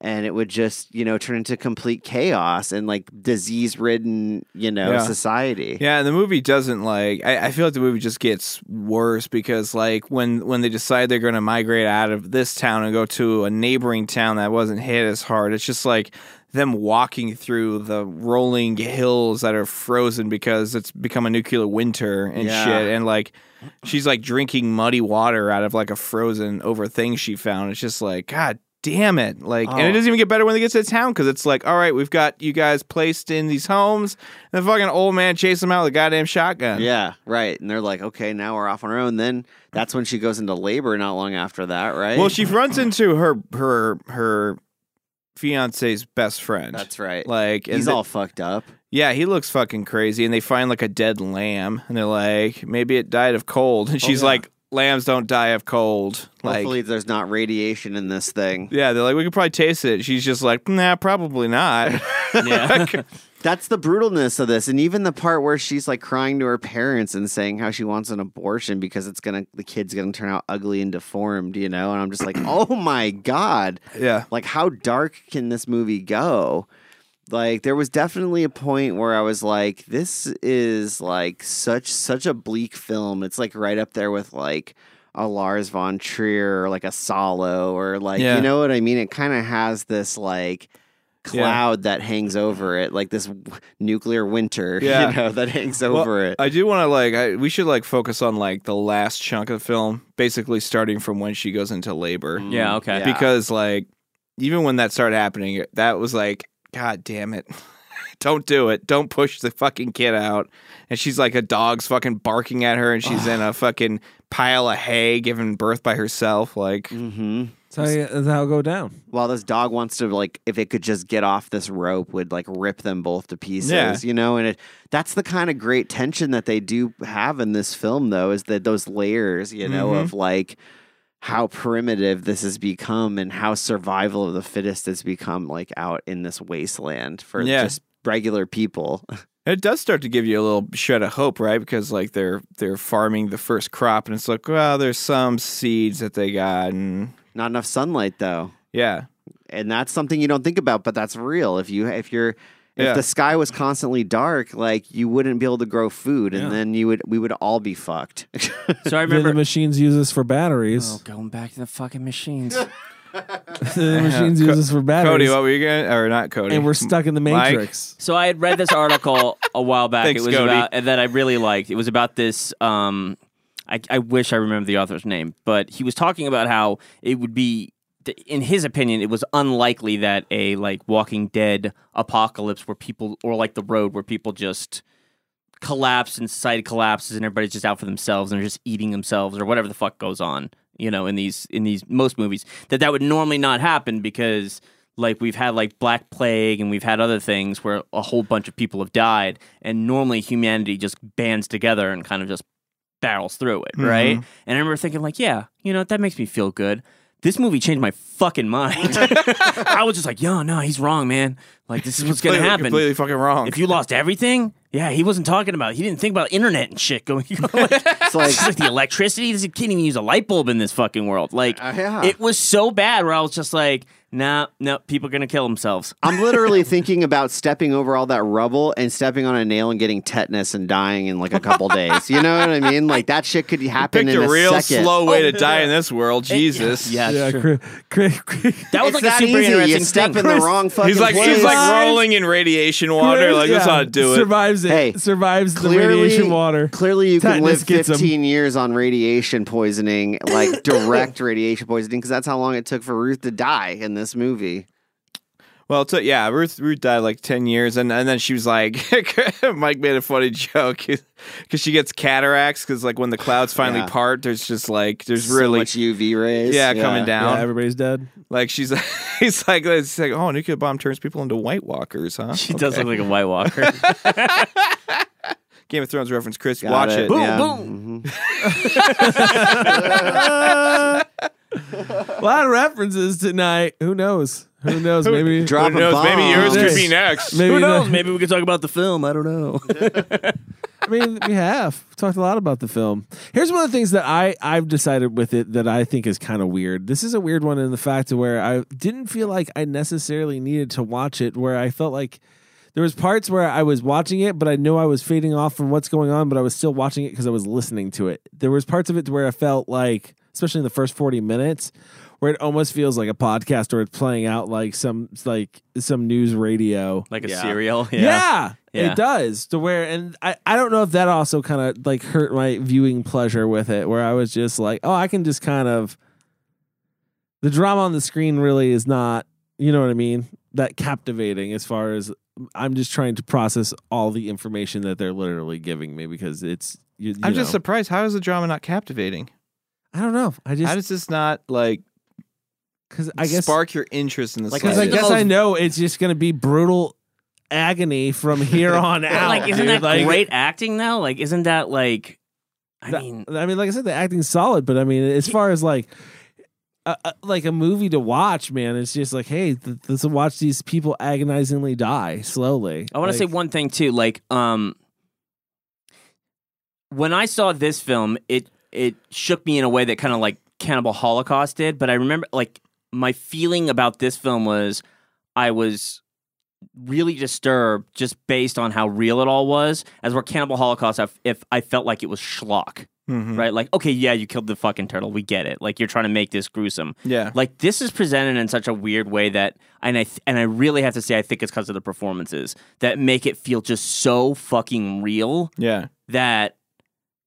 and it would just you know turn into complete chaos and like disease ridden you know Yeah. society. Yeah, and the movie doesn't like. I, I feel like the movie just gets worse because like when when they decide they're going to migrate out of this town and go to a neighboring town that wasn't hit as hard, it's just like them walking through the rolling hills that are frozen because it's become a nuclear winter and Yeah. shit, and like. She's like drinking muddy water out of like a frozen over thing she found. It's just like, God damn it. Like, and it Oh. doesn't even get better when they get to the town because it's like, all right, we've got you guys placed in these homes. And the fucking old man chases them out with a goddamn shotgun. Yeah, right. And they're like, okay, now we're off on our own. Then that's when she goes into labor not long after that, right? Well, she runs into her her her fiance's best friend. That's right. Like He's the- all fucked up. Yeah, he looks fucking crazy. And they find like a dead lamb, and they're like, maybe it died of cold. And oh, she's yeah. like, lambs don't die of cold. Like, Hopefully, there's not radiation in this thing. yeah, they're like, we could probably taste it. She's just like, nah, probably not. Yeah. That's the brutalness of this, and even the part where she's like crying to her parents and saying how she wants an abortion because it's gonna the kid's gonna turn out ugly and deformed, you know. And I'm just like, oh my god, yeah. like how dark can this movie go? Like there was definitely a point where I was like, this is like such such a bleak film. It's like right up there with like a Lars von Trier or like a Salò or like Yeah. you know what I mean. It kind of has this like Yeah. cloud that hangs over it, like this w- nuclear winter, Yeah. you know, that hangs Well, over it. I do want to like, I, we should like focus on like the last chunk of the film, basically starting from when she goes into labor. Yeah, okay. Yeah. Because like, even when that started happening, that was like, God damn it. Don't do it. Don't push the fucking kid out. And she's like a dog's fucking barking at her and she's in a fucking pile of hay giving birth by herself. Like, Mm-hmm. That's how, that's how it go down. While this dog wants to like, if it could just get off this rope, would like rip them both to pieces, Yeah. you know. And it that's the kind of great tension that they do have in this film, though, is that those layers, you know, Mhm. of like how primitive this has become and how survival of the fittest has become, like out in this wasteland for Yeah. just regular people. It does start to give you a little shred of hope, right? Because like they're they're farming the first crop, and it's like, well, there's some seeds that they got, and Not enough sunlight, though. yeah, and that's something you don't think about but that's real if you if you're if Yeah. the sky was constantly dark like you wouldn't be able to grow food and Yeah. then you would we would all be fucked So I Then the machines use this for batteries. Oh, going back to the fucking machines. the machines use this for batteries. Cody, what were you going? Or not Cody? and we're stuck in the Mike? matrix. So I had read this article a while back. Thanks, it was Cody. about and that I really liked. It was about this. Um, I, I wish I remember the author's name, but he was talking about how it would be, in his opinion, it was unlikely that a like Walking Dead apocalypse where people or like The Road where people just collapse and society collapses and everybody's just out for themselves and they're just eating themselves or whatever the fuck goes on you know in these in these most movies that that would normally not happen because like we've had like black plague and we've had other things where a whole bunch of people have died and normally humanity just bands together and kind of just barrels through it right Mhm. and i remember thinking like yeah you know that makes me feel good this movie changed my fucking mind. I was just like, yo, no, he's wrong, man. Like, this is what's going to happen. Completely fucking wrong. If you lost everything, yeah, he wasn't talking about. He didn't think about internet and shit going. like, it's like- like the electricity. This kid can't even use a light bulb in this fucking world. Like, Uh, yeah. it was so bad. Where I was just like, nah, no, people are gonna kill themselves. i'm literally thinking about stepping over all that rubble and stepping on a nail and getting tetanus and dying in like a couple days you know what i mean like that shit could happen picked in a a real second slow oh, way to die in this world. Jesus. Yeah, yeah, true. cri- cri- cri- That was it's like a super easy. interesting you step thing. in the wrong fucking He's like place. he's like rolling in radiation water. Chris, Like that's how to do it. Survives it. Hey, survives the radiation water. Clearly, you can Tetanus live 15 years on radiation poisoning, like direct radiation poisoning, because that's how long it took for Ruth to die in this movie. Well, so yeah, Ruth Ruth died like ten years, and, and then she was like, Mike made a funny joke because she gets cataracts because like when the clouds finally Yeah. part, there's just like there's So really much UV rays. yeah, coming down. Yeah, everybody's dead. like she's he's like it's like oh nuclear bomb turns people into White Walkers, huh? She does look like a White Walker. Game of Thrones reference, Chris. Got watch it. Boom, yeah. boom. Mhm. A lot of references tonight. Who knows? Who knows? Maybe Drop Who a knows? bomb. Maybe yours could be next. Maybe Who knows? Maybe we could talk about the film. I don't know. I mean, we have We've talked a lot about the film. Here's one of the things that I I've decided with it that I think is kind of weird. This is a weird one in the fact of where I didn't feel like I necessarily needed to watch it. Where I felt like there was parts where I was watching it, but I knew I was fading off from what's going on, but I was still watching it because I was listening to it. There was parts of it where I felt like, especially in the first forty minutes, where it almost feels like a podcast or it's playing out like some like some news radio. like a Yeah. Serial. Yeah. Yeah. It does to where, and I, I don't know if that also kind of like hurt my viewing pleasure with it, where I was just like, oh, I can just kind of, the drama on the screen really is not, you know what I mean, that captivating as far as I'm just trying to process all the information that they're literally giving me because it's, you, you I'm just surprised. How is the drama not captivating? I don't know. I just, How does this not like because I guess spark your interest in the Like, because I guess I know it's just gonna be brutal agony from here on out. like, isn't dude. that Like, great acting though? Like, isn't that like? I that- mean, I mean, like I said, the acting's solid, but I mean, as far as like. Uh, uh, like a movie to watch, man. It's just like, hey, th- let's watch these people agonizingly die slowly. I want to say one thing too. Like, um, when I saw this film, it it shook me in a way that kind of like Cannibal Holocaust did. But I remember, like, my feeling about this film was I was really disturbed just based on how real it all was. As where Cannibal Holocaust, if, if I felt like it was schlock. Mhm. Right, like okay, yeah, you killed the fucking turtle. We get it. Like you're trying to make this gruesome. Yeah. Like this is presented in such a weird way that, and I th- and I really have to say, I think it's because of the performances that make it feel just so fucking real Yeah. that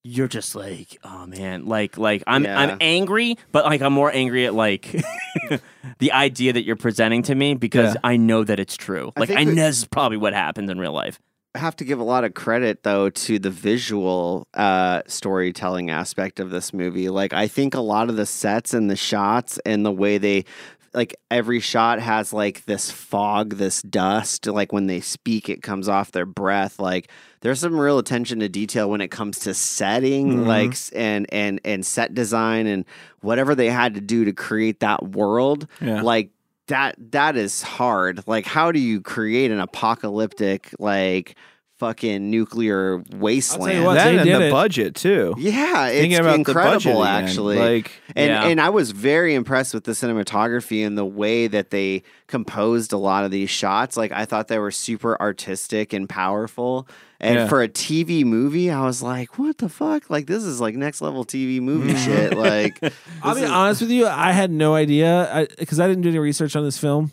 you're just like, oh man, like like I'm Yeah. I'm angry, but like I'm more angry at like the idea that you're presenting to me because Yeah. I know that it's true. Like think I know this is probably what happens in real life. I have to give a lot of credit though to the visual uh, storytelling aspect of this movie. Like I think a lot of the sets and the shots and the way they like every shot has like this fog, this dust. Like when they speak, it comes off their breath. Like there's some real attention to detail when it comes to setting, Mhm. like and and and set design and whatever they had to do to create that world. Yeah. Like that that is hard. Like how do you create an apocalyptic like fucking nuclear wasteland? what, that and the it. budget too. Yeah, it's Thinking about the budget incredible again, actually. like- and Yeah. and I was very impressed with the cinematography and the way that they composed a lot of these shots. Like I thought they were super artistic and powerful. And Yeah. for a TV movie, I was like, "What the fuck? Like this is like next level TV movie shit." Like, I'll be is- honest with you. I had no idea because I, didn't do any research on this film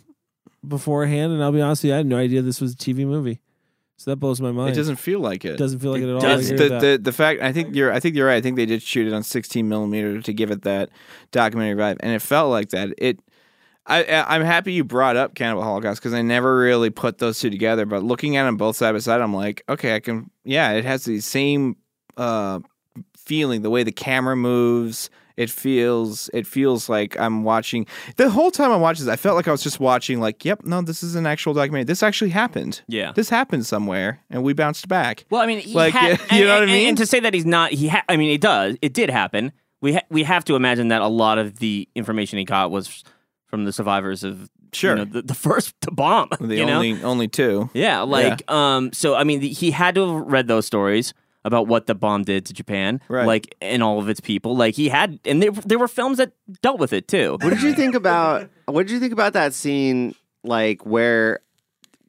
beforehand, and I'll be honest with you, I had no idea this was a TV movie. So that blows my mind. It doesn't feel like it. doesn't feel like it at all. Doesn't. the, the the fact I think you're I think you're right. I think they did shoot it on 16 millimeter to give it that documentary vibe, and it felt like that. It. I, I- I'm happy you brought up Cannibal Holocaust because I never really put those two together. But looking at them both side by side, I'm like, okay, I can. Yeah, it has the same uh, feeling. The way the camera moves, it feels. It feels like I'm watching. The whole time I watched this, I felt like I was just watching. Like, yep, no, this is an actual documentary. This actually happened. Yeah. This happened somewhere, and we bounced back. Well, I mean, he Like, had, you and, know what I mean? And to say that he's not, he, ha- I mean, it does. It did happen. We ha- we have to imagine that a lot of the information he got was from the survivors of Sure. you know, the, the first bomb. The you know? only only two. Yeah, like um so I mean the, he had to have read those stories about what the bomb did to Japan, Right. like and all of its people. Like he had and there there were films that dealt with it too. what did you think about? What did you think about that scene? Like where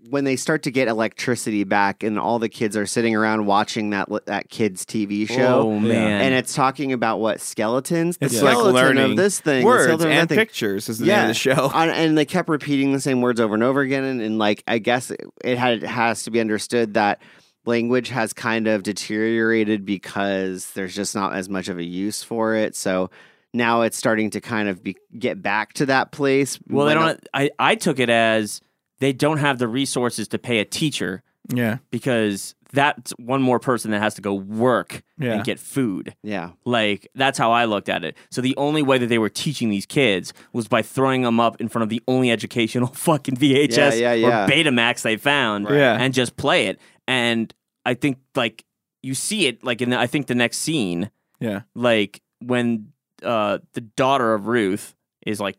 when they start to get electricity back, and all the kids are sitting around watching that that kids TV show. Oh man. and it's talking about what skeletons. The It's like skeleton learning of this thing, words skeleton and thing. pictures is the name of the show. On- and they kept repeating the same words over and over again. And, and like, I guess it, it had it has to be understood that language has kind of deteriorated because there's just not as much of a use for it. So now it's starting to kind of be, get back to that place. well, they don't. I I took it as they don't have the resources to pay a teacher Yeah. because that's one more person that has to go work Yeah. and get food. Yeah. Like that's how I looked at it. So the only way that they were teaching these kids was by throwing them up in front of the only educational fucking VHS Yeah, yeah, yeah. or Betamax they found, Right. Yeah. and just play it. And I think like you see it like in the, I think the next scene, Yeah. like when uh the daughter of Ruth is like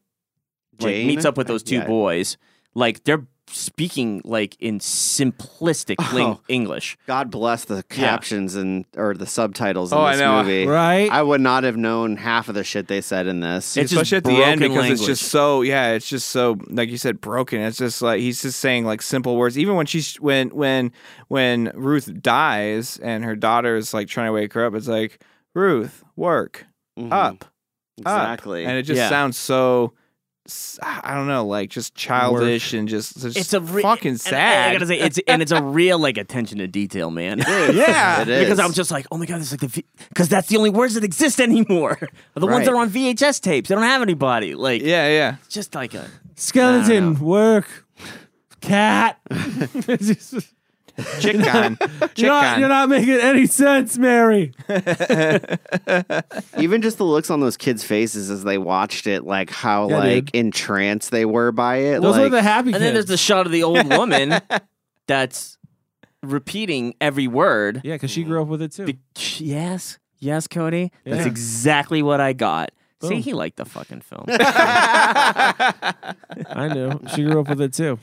like meets up with those two Yeah. boys, like they're speaking like in simplistic ling- Oh. English. God bless the captions and or the subtitles in Oh, I this know. movie. Right? I would not have known half of the shit they said in this. It's just Especially at the end broken because it's just so yeah, it's just so like you said broken. It's just like he's just saying like simple words. Even when she's when when when Ruth dies and her daughter is like trying to wake her up, it's like Ruth, work Mhm. up, up." Exactly. and it just Yeah. sounds so. S- I don't know, like just childish and just, just It's a re- fucking and sad. I gotta say, it's and it's a real like attention to detail, man. yeah, It is. because I'm just like, oh my god, this is like the because that's the only words that exist anymore. the ones that are on VHS tapes. They don't have anybody. Like, yeah, yeah. just like a Skeleton work. Cat. It's just- Chicken. You're not, Chicken. you're not making any sense, Mary. Even just the looks on those kids' faces as they watched it, like how Yeah, like dude. entranced they were by it. Those like, are the happy And then there's kids. the shot of the old woman that's repeating every word. yeah, because she grew up with it too. Be- yes, yes, Cody. That's Yeah. exactly what I got. See, Boom. he liked the fucking film. I knew she grew up with it too.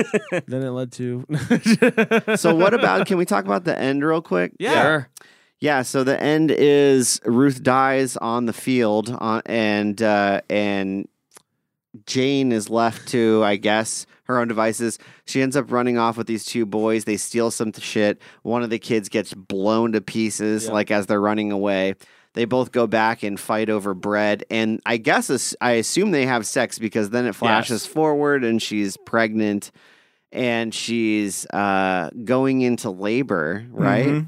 then it led to. so what about? Can we talk about the end real quick? Yeah. Sure. Yeah, so the end is Ruth dies on the field, uh, and uh, and Jane is left to, I guess, her own devices. She ends up running off with these two boys. They steal some shit. One of the kids gets blown to pieces, like as they're running away. They both go back and fight over bread, and I guess I assume they have sex because then it flashes forward, and she's pregnant, and she's uh, going into labor, right? Mhm.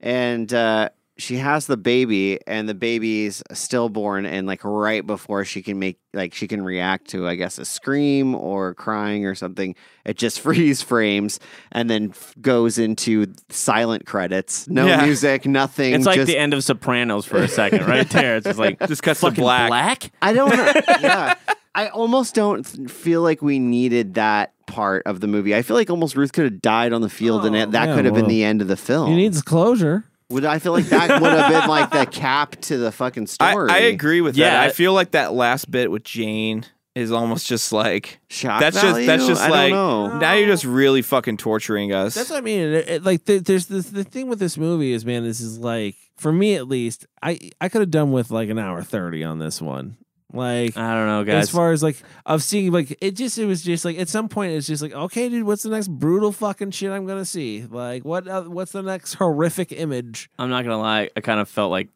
and uh, she has the baby, and the baby's stillborn, and like right before she can make like she can react to, I guess, a scream or crying or something, it just freeze frames and then f- goes into silent credits, no Yeah. music, nothing. It's like just, the end of Sopranos for a second, right there. It's just like Just cuts to black. black. I don't yeah. I almost don't feel like we needed that part of the movie. I feel like almost Ruth could have died on the field, and oh, that Oh, yeah, could have been the end of the film. he needs closure. Would I feel like that would have been like the cap to the fucking story? I agree with that. Yeah. I feel like that last bit with Jane is almost just like Shock that's value? just that's just I like now you're just really fucking torturing us. That's what I mean. It- it- like, th- there's this the thing with this movie is, man, this is like for me at least. I I could have done with like an hour thirty on this one. Like, I don't know, guys. as far as like of seeing like it just it was just like at some point it's just like okay dude what's the next brutal fucking shit i'm gonna see like what uh, what's the next horrific image I'm not gonna lie. I kind of felt like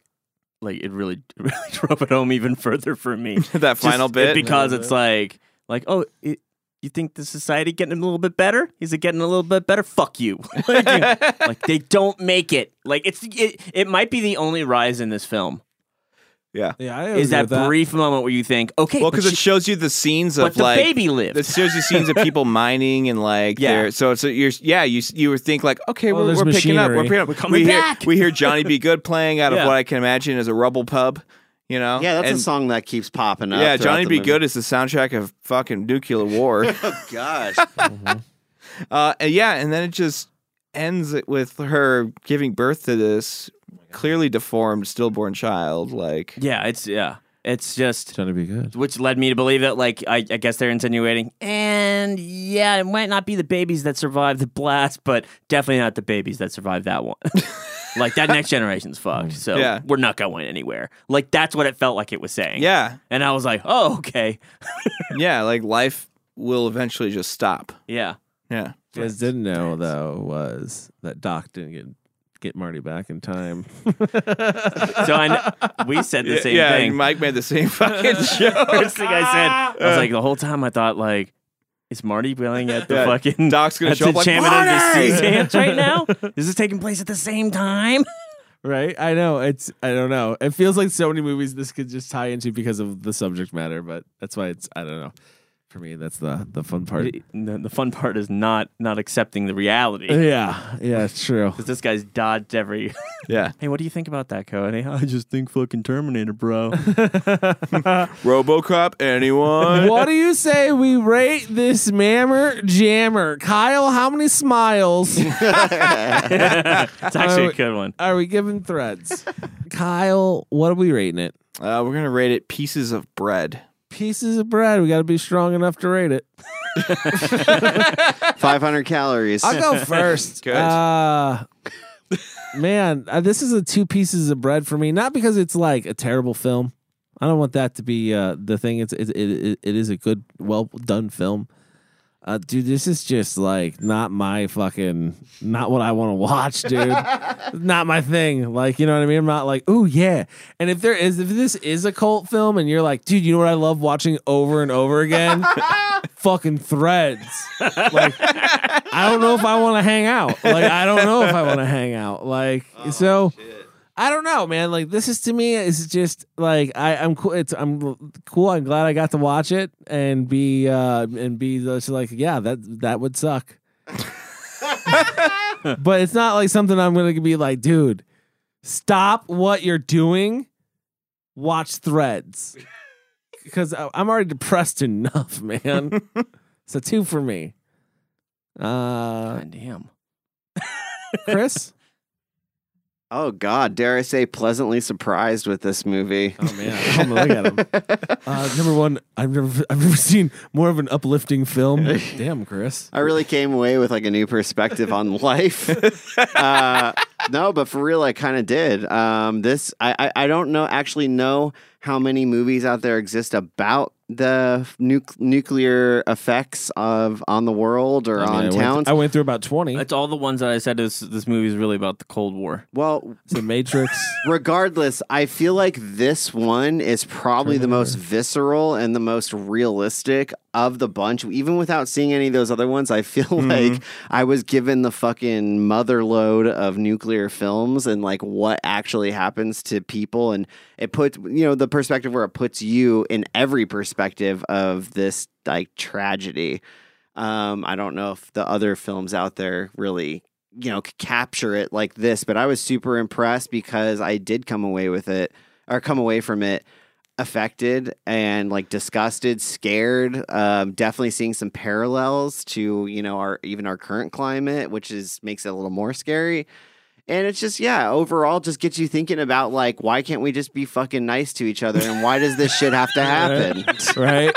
like it really really drove it home even further for me. that final Just- bit. because it's like like oh. It, you think the society getting a little bit better? Is it getting a little bit better? Fuck you! like, like, they don't make it. Like it's it. It might be the only rise in this film. Yeah. yeah I Is that, brief moment where you think, okay, Well, because it shows you the scenes but of the like baby lived. It shows you scenes of people mining and like Yeah. yeah. So it's you're yeah you you would think like okay Oh, we're, there's we're picking up we're machinery. picking up We're coming we hear, back. we hear Johnny B. Goode playing out of what I can imagine is a rubble pub. You know Yeah, that's And- a song that keeps popping up. Yeah, Johnny the Be movie. Good is the soundtrack of fucking nuclear war. Oh gosh. Uh, and yeah, and then it just ends with her giving birth to this clearly deformed stillborn child. Like, yeah, it's yeah, it's just trying to be good which led me to believe that like I, I guess they're insinuating and yeah it might not be the babies that survived the blast but definitely not the babies that survived that one like that next generation's fucked so Yeah. we're not going anywhere like that's what it felt like it was saying yeah, and i was like oh okay yeah, like life will eventually just stop. yeah Yeah. you guys didn't know though was that doc didn't get get marty back in time so I kn- we said the same yeah, thing Mike made the same fucking show. first thing i said i was like the whole time i thought like is Marty yelling at the Yeah, fucking Doc's gonna show the up like, enchantment of the "Marty!" dance right now? Is this taking place at the same time? right i know it's i don't know it feels like so many movies this could just tie into because of the subject matter but that's why it's i don't know for me that's the the fun part The, the fun part is not not accepting the reality. yeah yeah it's true Because this guy's dodged every. Yeah. hey, what do you think about that, Cody? I just think fucking Terminator, bro. RoboCop, anyone? what do you say we rate this mammer jammer kyle how many smiles it's actually a good one. are we giving threads kyle what are we rating it Uh, we're gonna rate it pieces of bread. Pieces of bread we got to be strong enough to rate it 500 calories. I'll go first. Good. Uh, man, uh, this is a two pieces of bread for me. Not because it's like a terrible film. I don't want that to be uh, the thing. It's it, it, it is a good, well done film. Uh, dude, this is just like not my fucking, not what I want to watch, dude. not my thing. Like, you know what I mean? I'm not like, oh yeah. And if there is, if this is a cult film, and you're like, dude, you know what I love watching over and over again? fucking threads. Like, I don't know if I want to hang out. Like, I don't know if I want to hang out. Like, so. I don't know, man. Like this is to me is just like I, I'm cool. It's I'm cool. I'm glad I got to watch it and be uh and be just like yeah that that would suck. but it's not like something I'm going to be like, dude, stop what you're doing. Watch threads. Because I'm already depressed enough, man. it's a two for me. Uh, God damn. Chris? Oh God, dare I say, pleasantly surprised with this movie. Oh man, I'm look at him. Uh, number one, I've never, I've never seen more of an uplifting film. Damn, Chris. I really came away with like a new perspective on life. uh, no, but for real, I kind of did. Um, this, I, I, I don't know, actually know how many movies out there exist about the nu- nuclear effects of on the world or I mean, I on went- towns. I went through about twenty. It's all the ones that I said this this movie is really about the Cold War. well, It's the Matrix. regardless, I feel like this one is probably the most visceral and the most realistic of the bunch. Even without seeing any of those other ones, I feel mm-hmm. like I was given the fucking mother load of nuclear films and like what actually happens to people. And it puts, you know, the perspective where it puts you in every perspective of this like tragedy. Um, I don't know if the other films out there really, you know, capture it like this, but I was super impressed because I did come away with it or come away from it affected and like disgusted, scared. Um, definitely seeing some parallels to you know our even our current climate, which is makes it a little more scary. And it's just yeah, overall, just gets you thinking about like why can't we just be fucking nice to each other, and why does this shit have to happen? right?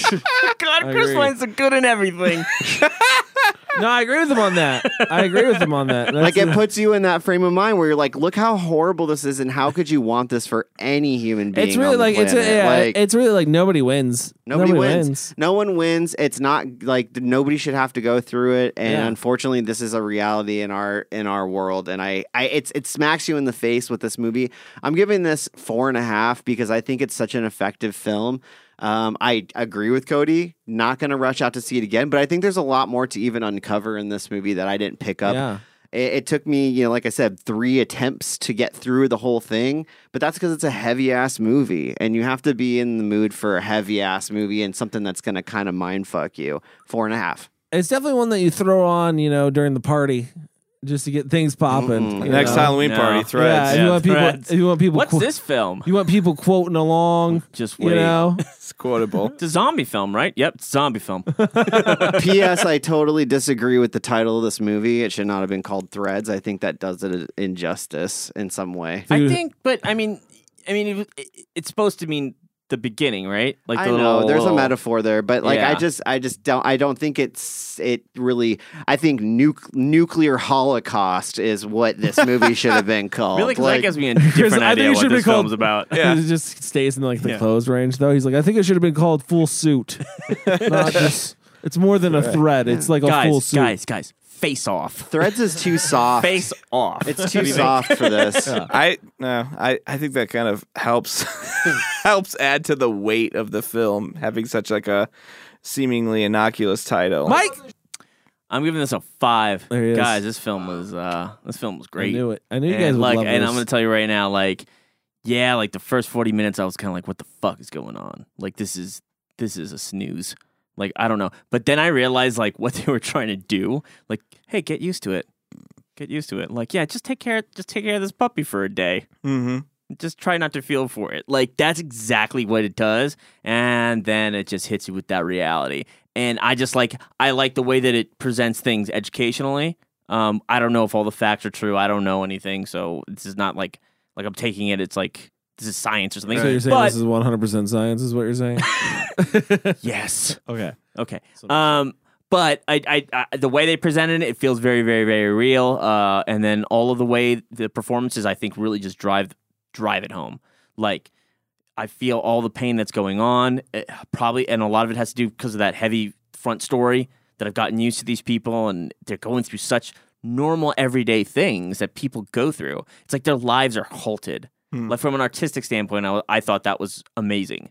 God, I Chris agree. finds the good in everything. No, I agree with him on that. I agree with him on that. like That's- it puts you in that frame of mind where you're like, look how horrible this is, and how could you want this for any human being? it's really on the like it's a, yeah, Like, it's really like nobody wins. Nobody, wins. No one wins. It's not like nobody should have to go through it. And Yeah. unfortunately, this is a reality in our in our world. And I, I, it's it smacks you in the face with this movie. I'm giving this four and a half because I think it's such an effective film. Um, I agree with Cody. Not going to rush out to see it again, but I think there's a lot more to even uncover in this movie that I didn't pick up. Yeah. It, it took me, you know, like I said, three attempts to get through the whole thing, but that's because it's a heavy ass movie, and you have to be in the mood for a heavy ass movie and something that's going to kind of mind fuck you. Four and a half. It's definitely one that you throw on, you know, during the party, just to get things popping. Mm-hmm. you Next know? Halloween No. party, Yeah, threads. if you want people. Threads. If you want people. What's qu- this film? You want people quoting along. Just You wait. know. It's quotable. It's a zombie film, right? Yep, it's a zombie film. P.S. I totally disagree with the title of this movie. It should not have been called Threads. I think that does it injustice in some way. I think, but I mean, I mean, it, it- it's supposed to mean the beginning, right? Like I the know little, there's a metaphor there, but like I just I just don't I don't think it's it really I think nuc- nuclear holocaust is what this movie should have been called. Really, because Like- that gives me a different I think idea it what should be this called- film's about. It just stays in like the Yeah. clothes range, though. He's like, I think it should have been called full suit, not just. It's more than a thread. It's like a guys, full suit. guys, guys, face off. Threads is too soft. Face off. It's too soft for this. I no, I, I think that kind of helps helps add to the weight of the film having such like a seemingly innocuous title. Mike. I'm giving this a five. There he is. Guys, this film was uh this film was great. I knew it. I knew you and guys would like, love and this. I'm gonna tell you right now, like, yeah, like the first 40 minutes, I was kind of like, what the fuck is going on? Like, this is this is a snooze. Like, I don't know. But then I realized like what they were trying to do. Like, hey, get used to it. Get used to it. Like, yeah, just take care. Just take care of this puppy for a day. Mm-hmm. Just try not to feel for it. Like that's exactly what it does, and then it just hits you with that reality. And I just like I like the way that it presents things educationally. Um, I don't know if all the facts are true. I don't know anything, so this is not like like I'm taking it. It's like this is science or something. So you're saying but this is 100 percent science? Is what you're saying? yes, okay. okay. Um, but I, I, I, the way they presented it, it feels very, very, very real. Uh, and then all of the way the performances, I think, really just drive drive it home. Like I feel all the pain that's going on, eh, probably, and a lot of it has to do because of that heavy front story that I've gotten used to these people, and they're going through such normal everyday things that people go through. It's like their lives are halted. Like from an artistic standpoint, I, I thought that was amazing.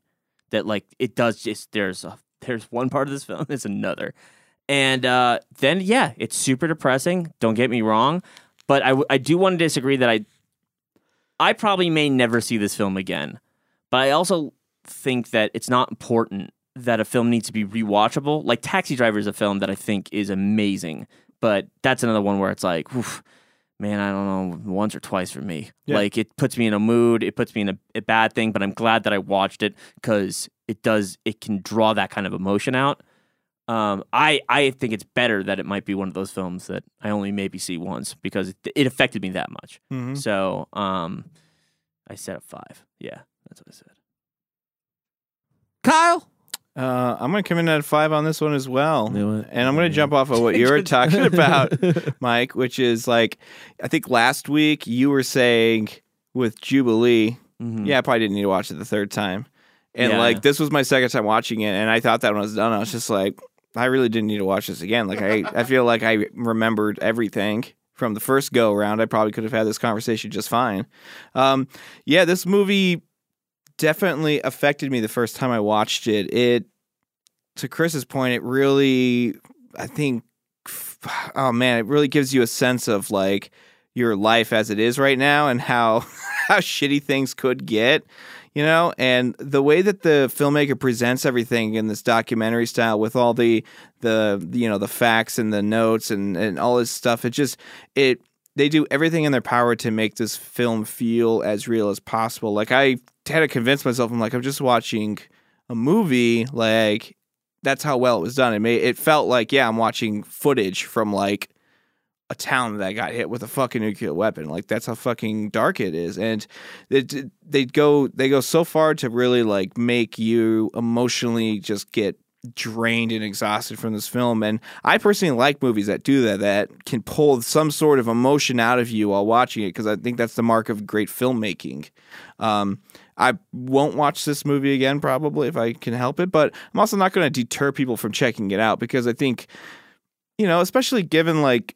That like it does just there's a there's one part of this film, there's another, and uh, then yeah, it's super depressing. Don't get me wrong, but I I do want to disagree that I I probably may never see this film again. But I also think that it's not important that a film needs to be rewatchable. Like Taxi Driver is a film that I think is amazing, but that's another one where it's like, oof, man, I don't know, once or twice for me. Yeah. Like it puts me in a mood, it puts me in a, a bad thing, but I'm glad that I watched it because it does, it can draw that kind of emotion out. Um, I I think it's better that it might be one of those films that I only maybe see once because it, it affected me that much. Mhm. So um, I said a five. Yeah, that's what I said. Kyle. Uh, I'm gonna come in at a five on this one as well, and I'm gonna jump off of what you were talking about, Mike, which is like, I think last week you were saying with Jubilee, Mhm. yeah, I probably didn't need to watch it the third time, and Yeah. like this was my second time watching it, and I thought that when I was done, I was just like, I really didn't need to watch this again. Like I, I feel like I remembered everything from the first go around. I probably could have had this conversation just fine. Um, yeah, this movie definitely affected me the first time I watched it. It, to Chris's point, it really, I think, oh man, it really gives you a sense of like your life as it is right now and how how shitty things could get, you know, and the way that the filmmaker presents everything in this documentary style with all the the you know the facts and the notes and and all this stuff, it just it they do everything in their power to make this film feel as real as possible. Like I had to convince myself, I'm like, I'm just watching a movie. Like that's how well it was done. It made it felt like, yeah, I'm watching footage from like a town that got hit with a fucking nuclear weapon. Like that's how fucking dark it is. And it, they go they go so far to really like make you emotionally just get drained and exhausted from this film. And I personally like movies that do that, that can pull some sort of emotion out of you while watching it, because I think that's the mark of great filmmaking. Um, I won't watch this movie again, probably, if I can help it, but I'm also not going to deter people from checking it out because I think, you know, especially given like,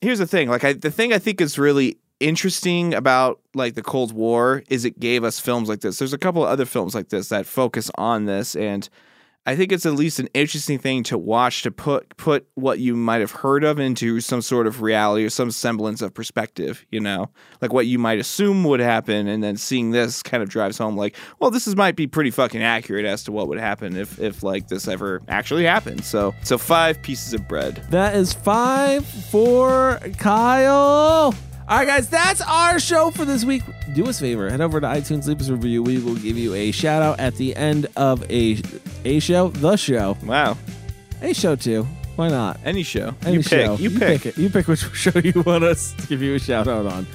here's the thing like, I, the thing I think is really interesting about like the Cold War is it gave us films like this. There's a couple of other films like this that focus on this, and I think it's at least an interesting thing to watch to put put what you might have heard of into some sort of reality or some semblance of perspective, you know? Like what you might assume would happen and then seeing this kind of drives home like, well, this is might be pretty fucking accurate as to what would happen if if like this ever actually happened. So so five pieces of bread. That is five for Kyle. All right, guys, that's our show for this week. Do us a favor, head over to iTunes, leave us a review. We will give you a shout out at the end of a a show, the show, Wow. a show too. Why not? Any show. Any you pick. show. You, pick. it. You pick which show you want us to give you a shout out on.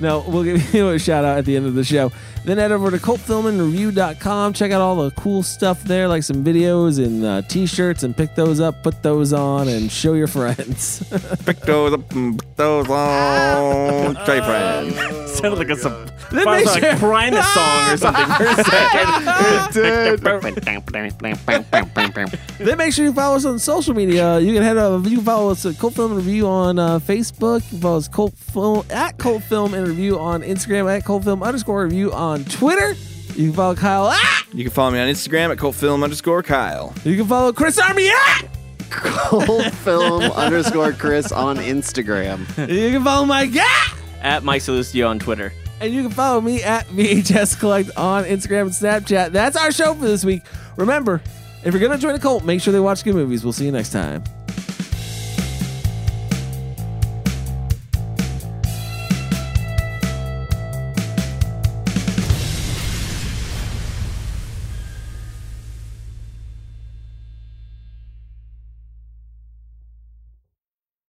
No, we'll give you a shout out at the end of the show. Then head over to cultfilminreview.com. Check out all the cool stuff there, like some videos and uh, t shirts, and pick those up, put those on, and show your friends. Pick those up and put those on. Try friends. Sounded like a some Then like make sure- Primus song or something for a second. then make sure you follow us on social media. You can head over. You can follow us at Cult Film in Review on uh, Facebook. You can follow us Cult Film at Cult Film in Review on Instagram at Cult Film underscore Review on Twitter. You can follow Kyle at. You can follow me on Instagram at cultfilm underscore Kyle. You can follow Chris Army at. Cult film underscore Chris on Instagram. You can follow Mike at. At Mike Salustio on Twitter. And you can follow me at VHS Collect on Instagram and Snapchat. That's our show for this week. Remember, if you're going to join a cult, make sure they watch good movies. We'll see you next time.